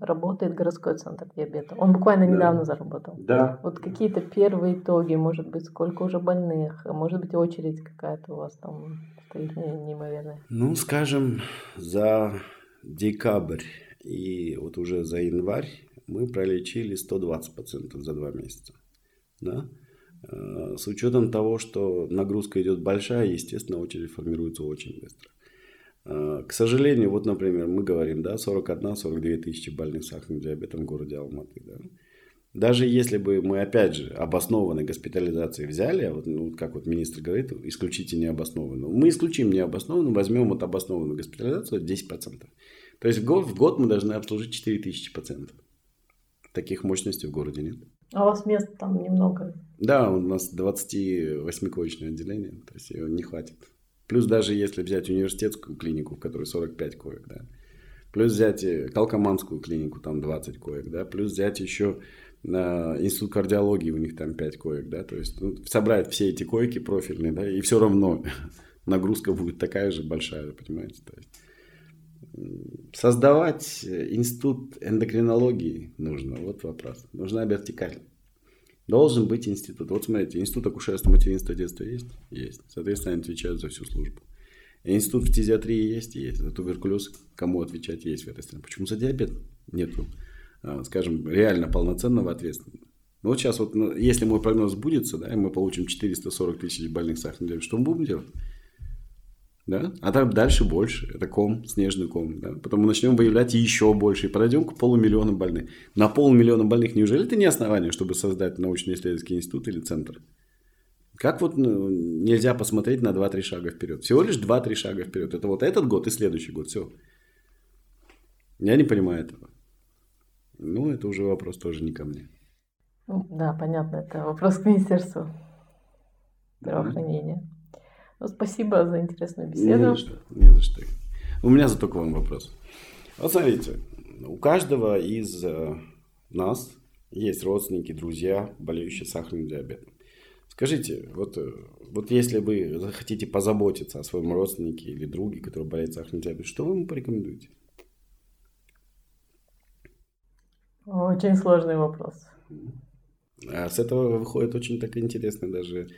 работает городской центр диабета. Он буквально да. недавно заработал. Да. Вот какие-то первые итоги, может быть, сколько уже больных, может быть, очередь какая-то у вас там стоит неимоверная. Ну, скажем, за декабрь и вот уже за январь мы пролечили 120 пациентов за два месяца. Да? Э, с учетом того, что нагрузка идет большая, естественно, очередь формируется очень быстро. Э, к сожалению, вот, например, мы говорим, да, 41-42 тысячи больных сахарным диабетом в городе Алматы. Да. Даже если бы мы, опять же, обоснованной госпитализации взяли, а вот, ну, как вот министр говорит, исключите необоснованную. Мы исключим необоснованную, возьмем вот обоснованную госпитализацию 10%. То есть в год, в год мы должны обслужить 4 тысячи пациентов таких мощностей в городе нет. А у вас мест там немного? Да, у нас 28-коечное отделение, то есть его не хватит. Плюс даже если взять университетскую клинику, в которой 45 коек, да, плюс взять Калкоманскую клинику, там 20 коек, да, плюс взять еще на институт кардиологии, у них там 5 коек, да, то есть ну, собрать все эти койки профильные, да, и все равно нагрузка будет такая же большая, понимаете, то есть создавать институт эндокринологии нужно. Вот вопрос. Нужна вертикаль. Должен быть институт. Вот смотрите, институт акушерства, материнства, детства есть? Есть. Соответственно, они отвечают за всю службу. Институт фтизиатрии есть? Есть. За туберкулез кому отвечать есть в этой стране. Почему за диабет нету, а, скажем, реально полноценного ответственного? Ну вот сейчас вот, ну, если мой прогноз сбудется, да, и мы получим 440 тысяч больных сахарным диабетом, что мы будем делать? Да, а там дальше больше, это ком, снежный ком, да, потом мы начнем выявлять еще больше, и подойдем к полумиллиона больных. На полмиллиона больных неужели это не основание, чтобы создать научно-исследовательский институт или центр? Как вот ну, нельзя посмотреть на 2-3 шага вперед? Всего лишь 2-3 шага вперед. Это вот этот год и следующий год, все. Я не понимаю этого. Ну, это уже вопрос тоже не ко мне. Да, понятно, это вопрос к Министерству здравоохранения. Ну, спасибо за интересную беседу. Не за что. Не за что. У меня зато к вам вопрос. Вот смотрите, у каждого из э, нас есть родственники, друзья, болеющие сахарным диабетом. Скажите, вот, э, вот если вы захотите позаботиться о своем родственнике или друге, который болеет сахарным диабетом, что вы ему порекомендуете? Очень сложный вопрос. А с этого выходит очень так интересно даже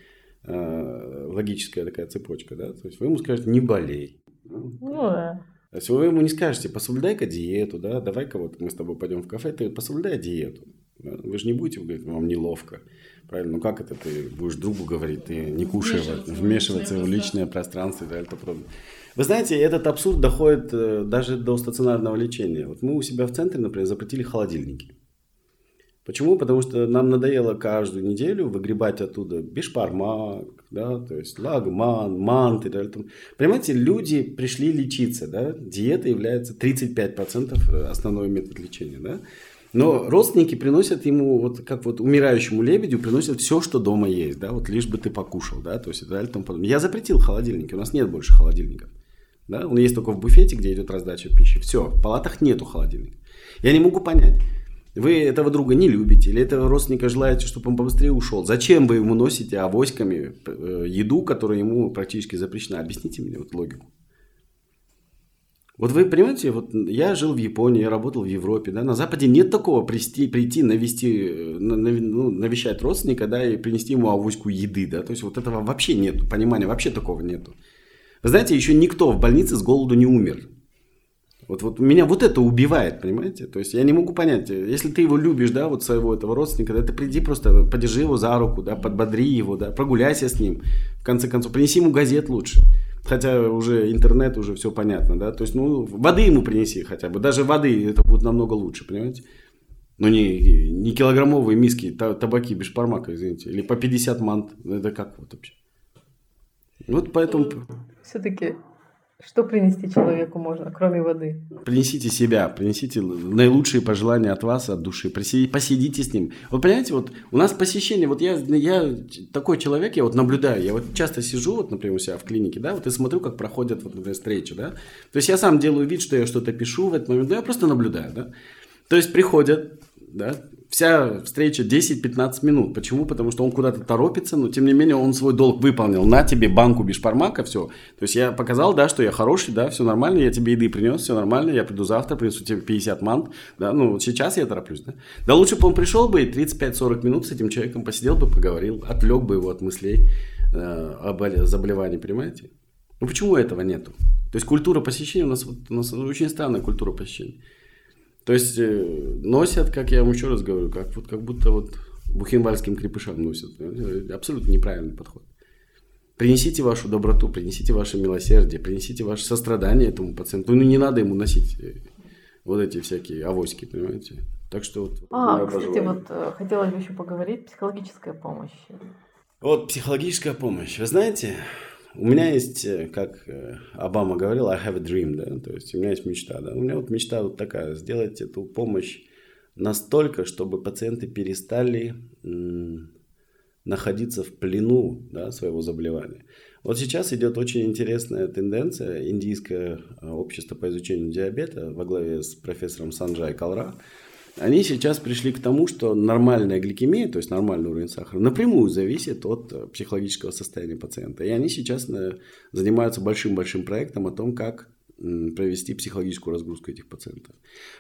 логическая такая цепочка, да, то есть вы ему скажете, не болей. Ну, да. То есть вы ему не скажете, пособлюдай-ка диету, да, давай-ка вот мы с тобой пойдем в кафе, ты пособлюдай диету. Вы же не будете говорить, вам неловко. Правильно? Ну как это ты будешь другу говорить, ты не кушай, вмешиваться, вмешиваться в личное пространство и так далее. Вы знаете, этот абсурд доходит э, даже до стационарного лечения. Вот мы у себя в центре, например, запретили холодильники. Почему? Потому что нам надоело каждую неделю выгребать оттуда бешпармак, да, то есть лагман, мант и далее. Понимаете, люди пришли лечиться, да, диета является 35% основной метод лечения, да. Но родственники приносят ему, вот как вот умирающему лебедю, приносят все, что дома есть, да, вот лишь бы ты покушал, да, то есть и далее. Я запретил холодильники, у нас нет больше холодильников. Да? Он есть только в буфете, где идет раздача пищи. Все, в палатах нету холодильника. Я не могу понять, вы этого друга не любите, или этого родственника желаете, чтобы он побыстрее ушел. Зачем вы ему носите авоськами э, еду, которая ему практически запрещена? Объясните мне вот логику. Вот вы понимаете, вот я жил в Японии, я работал в Европе, да, на Западе нет такого прийти, прийти навести, э, ну, навещать родственника, да, и принести ему авоську еды, да, то есть вот этого вообще нету, понимания вообще такого нету. Вы знаете, еще никто в больнице с голоду не умер. Вот, вот меня вот это убивает, понимаете? То есть я не могу понять, если ты его любишь, да, вот своего этого родственника, да, ты приди просто, подержи его за руку, да, подбодри его, да, прогуляйся с ним, в конце концов, принеси ему газет лучше. Хотя уже интернет, уже все понятно, да, то есть, ну, воды ему принеси хотя бы, даже воды это будет намного лучше, понимаете? Ну, не, не килограммовые миски табаки без пармака, извините, или по 50 мант, это как вот вообще? Вот поэтому... Все-таки что принести человеку можно, кроме воды? Принесите себя, принесите наилучшие пожелания от вас, от души. Посидите с ним. Вы понимаете, вот у нас посещение, вот я, я такой человек, я вот наблюдаю, я вот часто сижу, вот, например, у себя в клинике, да, вот и смотрю, как проходят, вот, например, встречи, да. То есть я сам делаю вид, что я что-то пишу в этот момент, но я просто наблюдаю, да. То есть приходят, да, вся встреча 10-15 минут. Почему? Потому что он куда-то торопится, но тем не менее он свой долг выполнил. На тебе банку бешпармака, все. То есть я показал, да, что я хороший, да, все нормально, я тебе еды принес, все нормально, я приду завтра, принесу тебе 50 мант, да, ну сейчас я тороплюсь, да. Да лучше бы он пришел бы и 35-40 минут с этим человеком посидел бы, поговорил, отвлек бы его от мыслей э, об заболевании, понимаете? Ну почему этого нету? То есть культура посещения у нас, у нас очень странная культура посещения. То есть э, носят, как я вам еще раз говорю, как, вот, как будто вот бухенвальским крепышам носят. Абсолютно неправильный подход. Принесите вашу доброту, принесите ваше милосердие, принесите ваше сострадание этому пациенту. Ну, не надо ему носить э, вот эти всякие авоськи, понимаете? Так что вот... А, кстати, пожелание. вот э, хотелось бы еще поговорить, психологическая помощь. Вот психологическая помощь. Вы знаете, у меня есть, э, как э, Обама говорил, I have a dream, да, то есть у меня есть мечта, да. У меня вот мечта вот такая, сделать эту помощь настолько, чтобы пациенты перестали находиться в плену да, своего заболевания. Вот сейчас идет очень интересная тенденция. Индийское э, общество по изучению диабета во главе с профессором Санджай Калра – они сейчас пришли к тому, что нормальная гликемия, то есть нормальный уровень сахара, напрямую зависит от э, психологического состояния пациента. И они сейчас э, занимаются большим-большим проектом о том, как провести психологическую разгрузку этих пациентов.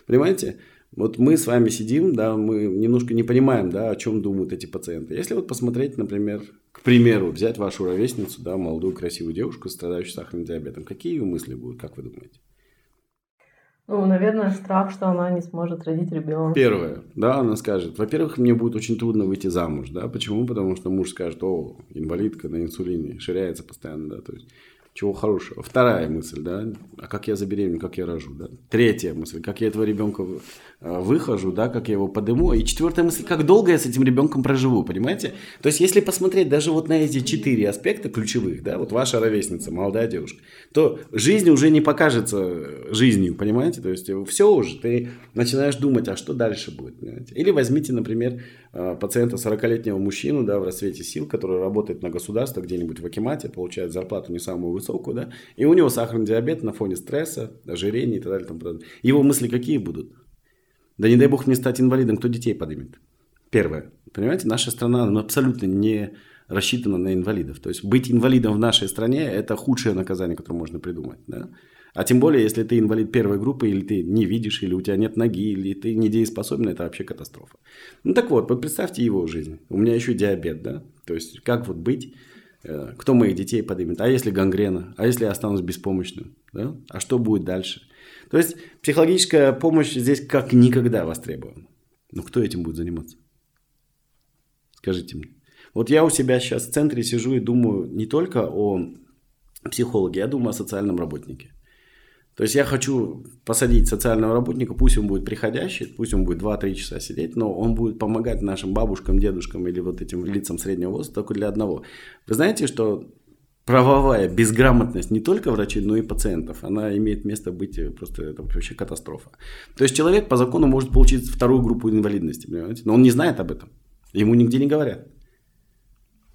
Понимаете? Вот мы с вами сидим, да, мы немножко не понимаем, да, о чем думают эти пациенты. Если вот посмотреть, например, к примеру, взять вашу ровесницу, да, молодую красивую девушку, страдающую сахарным диабетом, какие ее мысли будут, как вы думаете? Ну, наверное, страх, что она не сможет родить ребенка. Первое, да, она скажет. Во-первых, мне будет очень трудно выйти замуж, да. Почему? Потому что муж скажет, о, инвалидка на инсулине, ширяется постоянно, да. То есть чего хорошего. Вторая мысль, да, а как я забеременю, как я рожу, да. Третья мысль, как я этого ребенка э, выхожу, да, как я его подыму. И четвертая мысль, как долго я с этим ребенком проживу, понимаете? То есть, если посмотреть даже вот на эти четыре аспекта ключевых, да, вот ваша ровесница, молодая девушка, то жизнь уже не покажется жизнью, понимаете? То есть, все уже, ты начинаешь думать, а что дальше будет, понимаете? Или возьмите, например, э, пациента 40-летнего мужчину, да, в расцвете сил, который работает на государство где-нибудь в Акимате, получает зарплату не самую высокую, да, и у него сахарный диабет на фоне стресса, ожирения и так далее. Тому Его мысли какие будут? Да не дай бог мне стать инвалидом, кто детей поднимет? Первое. Понимаете, наша страна абсолютно не рассчитана на инвалидов. То есть быть инвалидом в нашей стране – это худшее наказание, которое можно придумать. Да? А тем более, если ты инвалид первой группы, или ты не видишь, или у тебя нет ноги, или ты недееспособен, это вообще катастрофа. Ну так вот, вот представьте его жизнь. У меня еще диабет, да? То есть как вот быть Э, кто моих детей поднимет, а если гангрена, а если я останусь беспомощным. Да? А что будет дальше? То есть психологическая помощь здесь как никогда востребована. Но кто этим будет заниматься? Скажите мне. Вот я у себя сейчас в центре сижу и думаю не только о психологе, я думаю о социальном работнике. То есть я хочу посадить социального работника, пусть он будет приходящий, пусть он будет 2-3 часа сидеть, но он будет помогать нашим бабушкам, дедушкам или вот этим лицам среднего возраста только для одного. Вы знаете, что правовая безграмотность не только врачей, но и пациентов, она имеет место быть э, просто это вообще катастрофа. То есть человек по закону может получить вторую группу инвалидности, понимаете? но он не знает об этом. Ему нигде не говорят.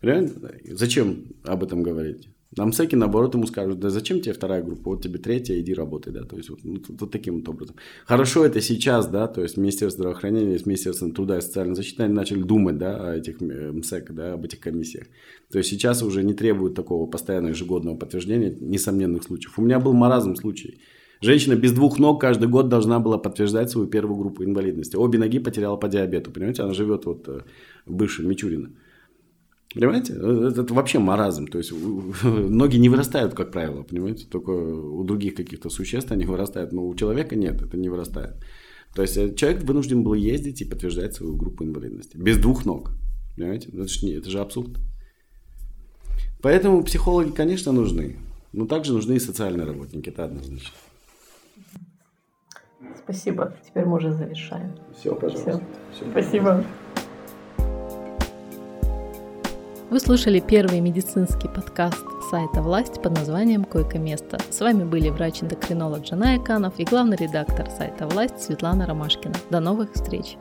Реально? Зачем об этом говорить? Нам МСЭКи, наоборот, ему скажут, да зачем тебе вторая группа, вот тебе третья, иди работай, да, то есть вот, вот, вот таким вот образом. Хорошо это сейчас, да, то есть Министерство здравоохранения, Министерство труда и социальной защиты, они начали думать, да, о этих э, МСЭК, да, об этих комиссиях. То есть сейчас уже не требуют такого постоянного ежегодного подтверждения несомненных случаев. У меня был маразм случай. Женщина без двух ног каждый год должна была подтверждать свою первую группу инвалидности. Обе ноги потеряла по диабету, понимаете, она живет вот э, в бывшем Мичурина. Понимаете? Это, это вообще маразм. То есть ноги не вырастают, как правило, понимаете? Только у других каких-то существ они вырастают, но у человека нет, это не вырастает. То есть э, человек вынужден был ездить и подтверждать свою группу инвалидности. Без двух ног. Понимаете? Это же, это же абсурд. Поэтому психологи, конечно, нужны. Но также нужны и социальные работники, это однозначно. Спасибо. Теперь мы уже завершаем. Все, пожалуйста. Все. Все. Спасибо. Вы слушали первый медицинский подкаст сайта «Власть» под названием «Койко-место». С вами были врач-эндокринолог Жана Яканов и главный редактор сайта «Власть» Светлана Ромашкина. До новых встреч!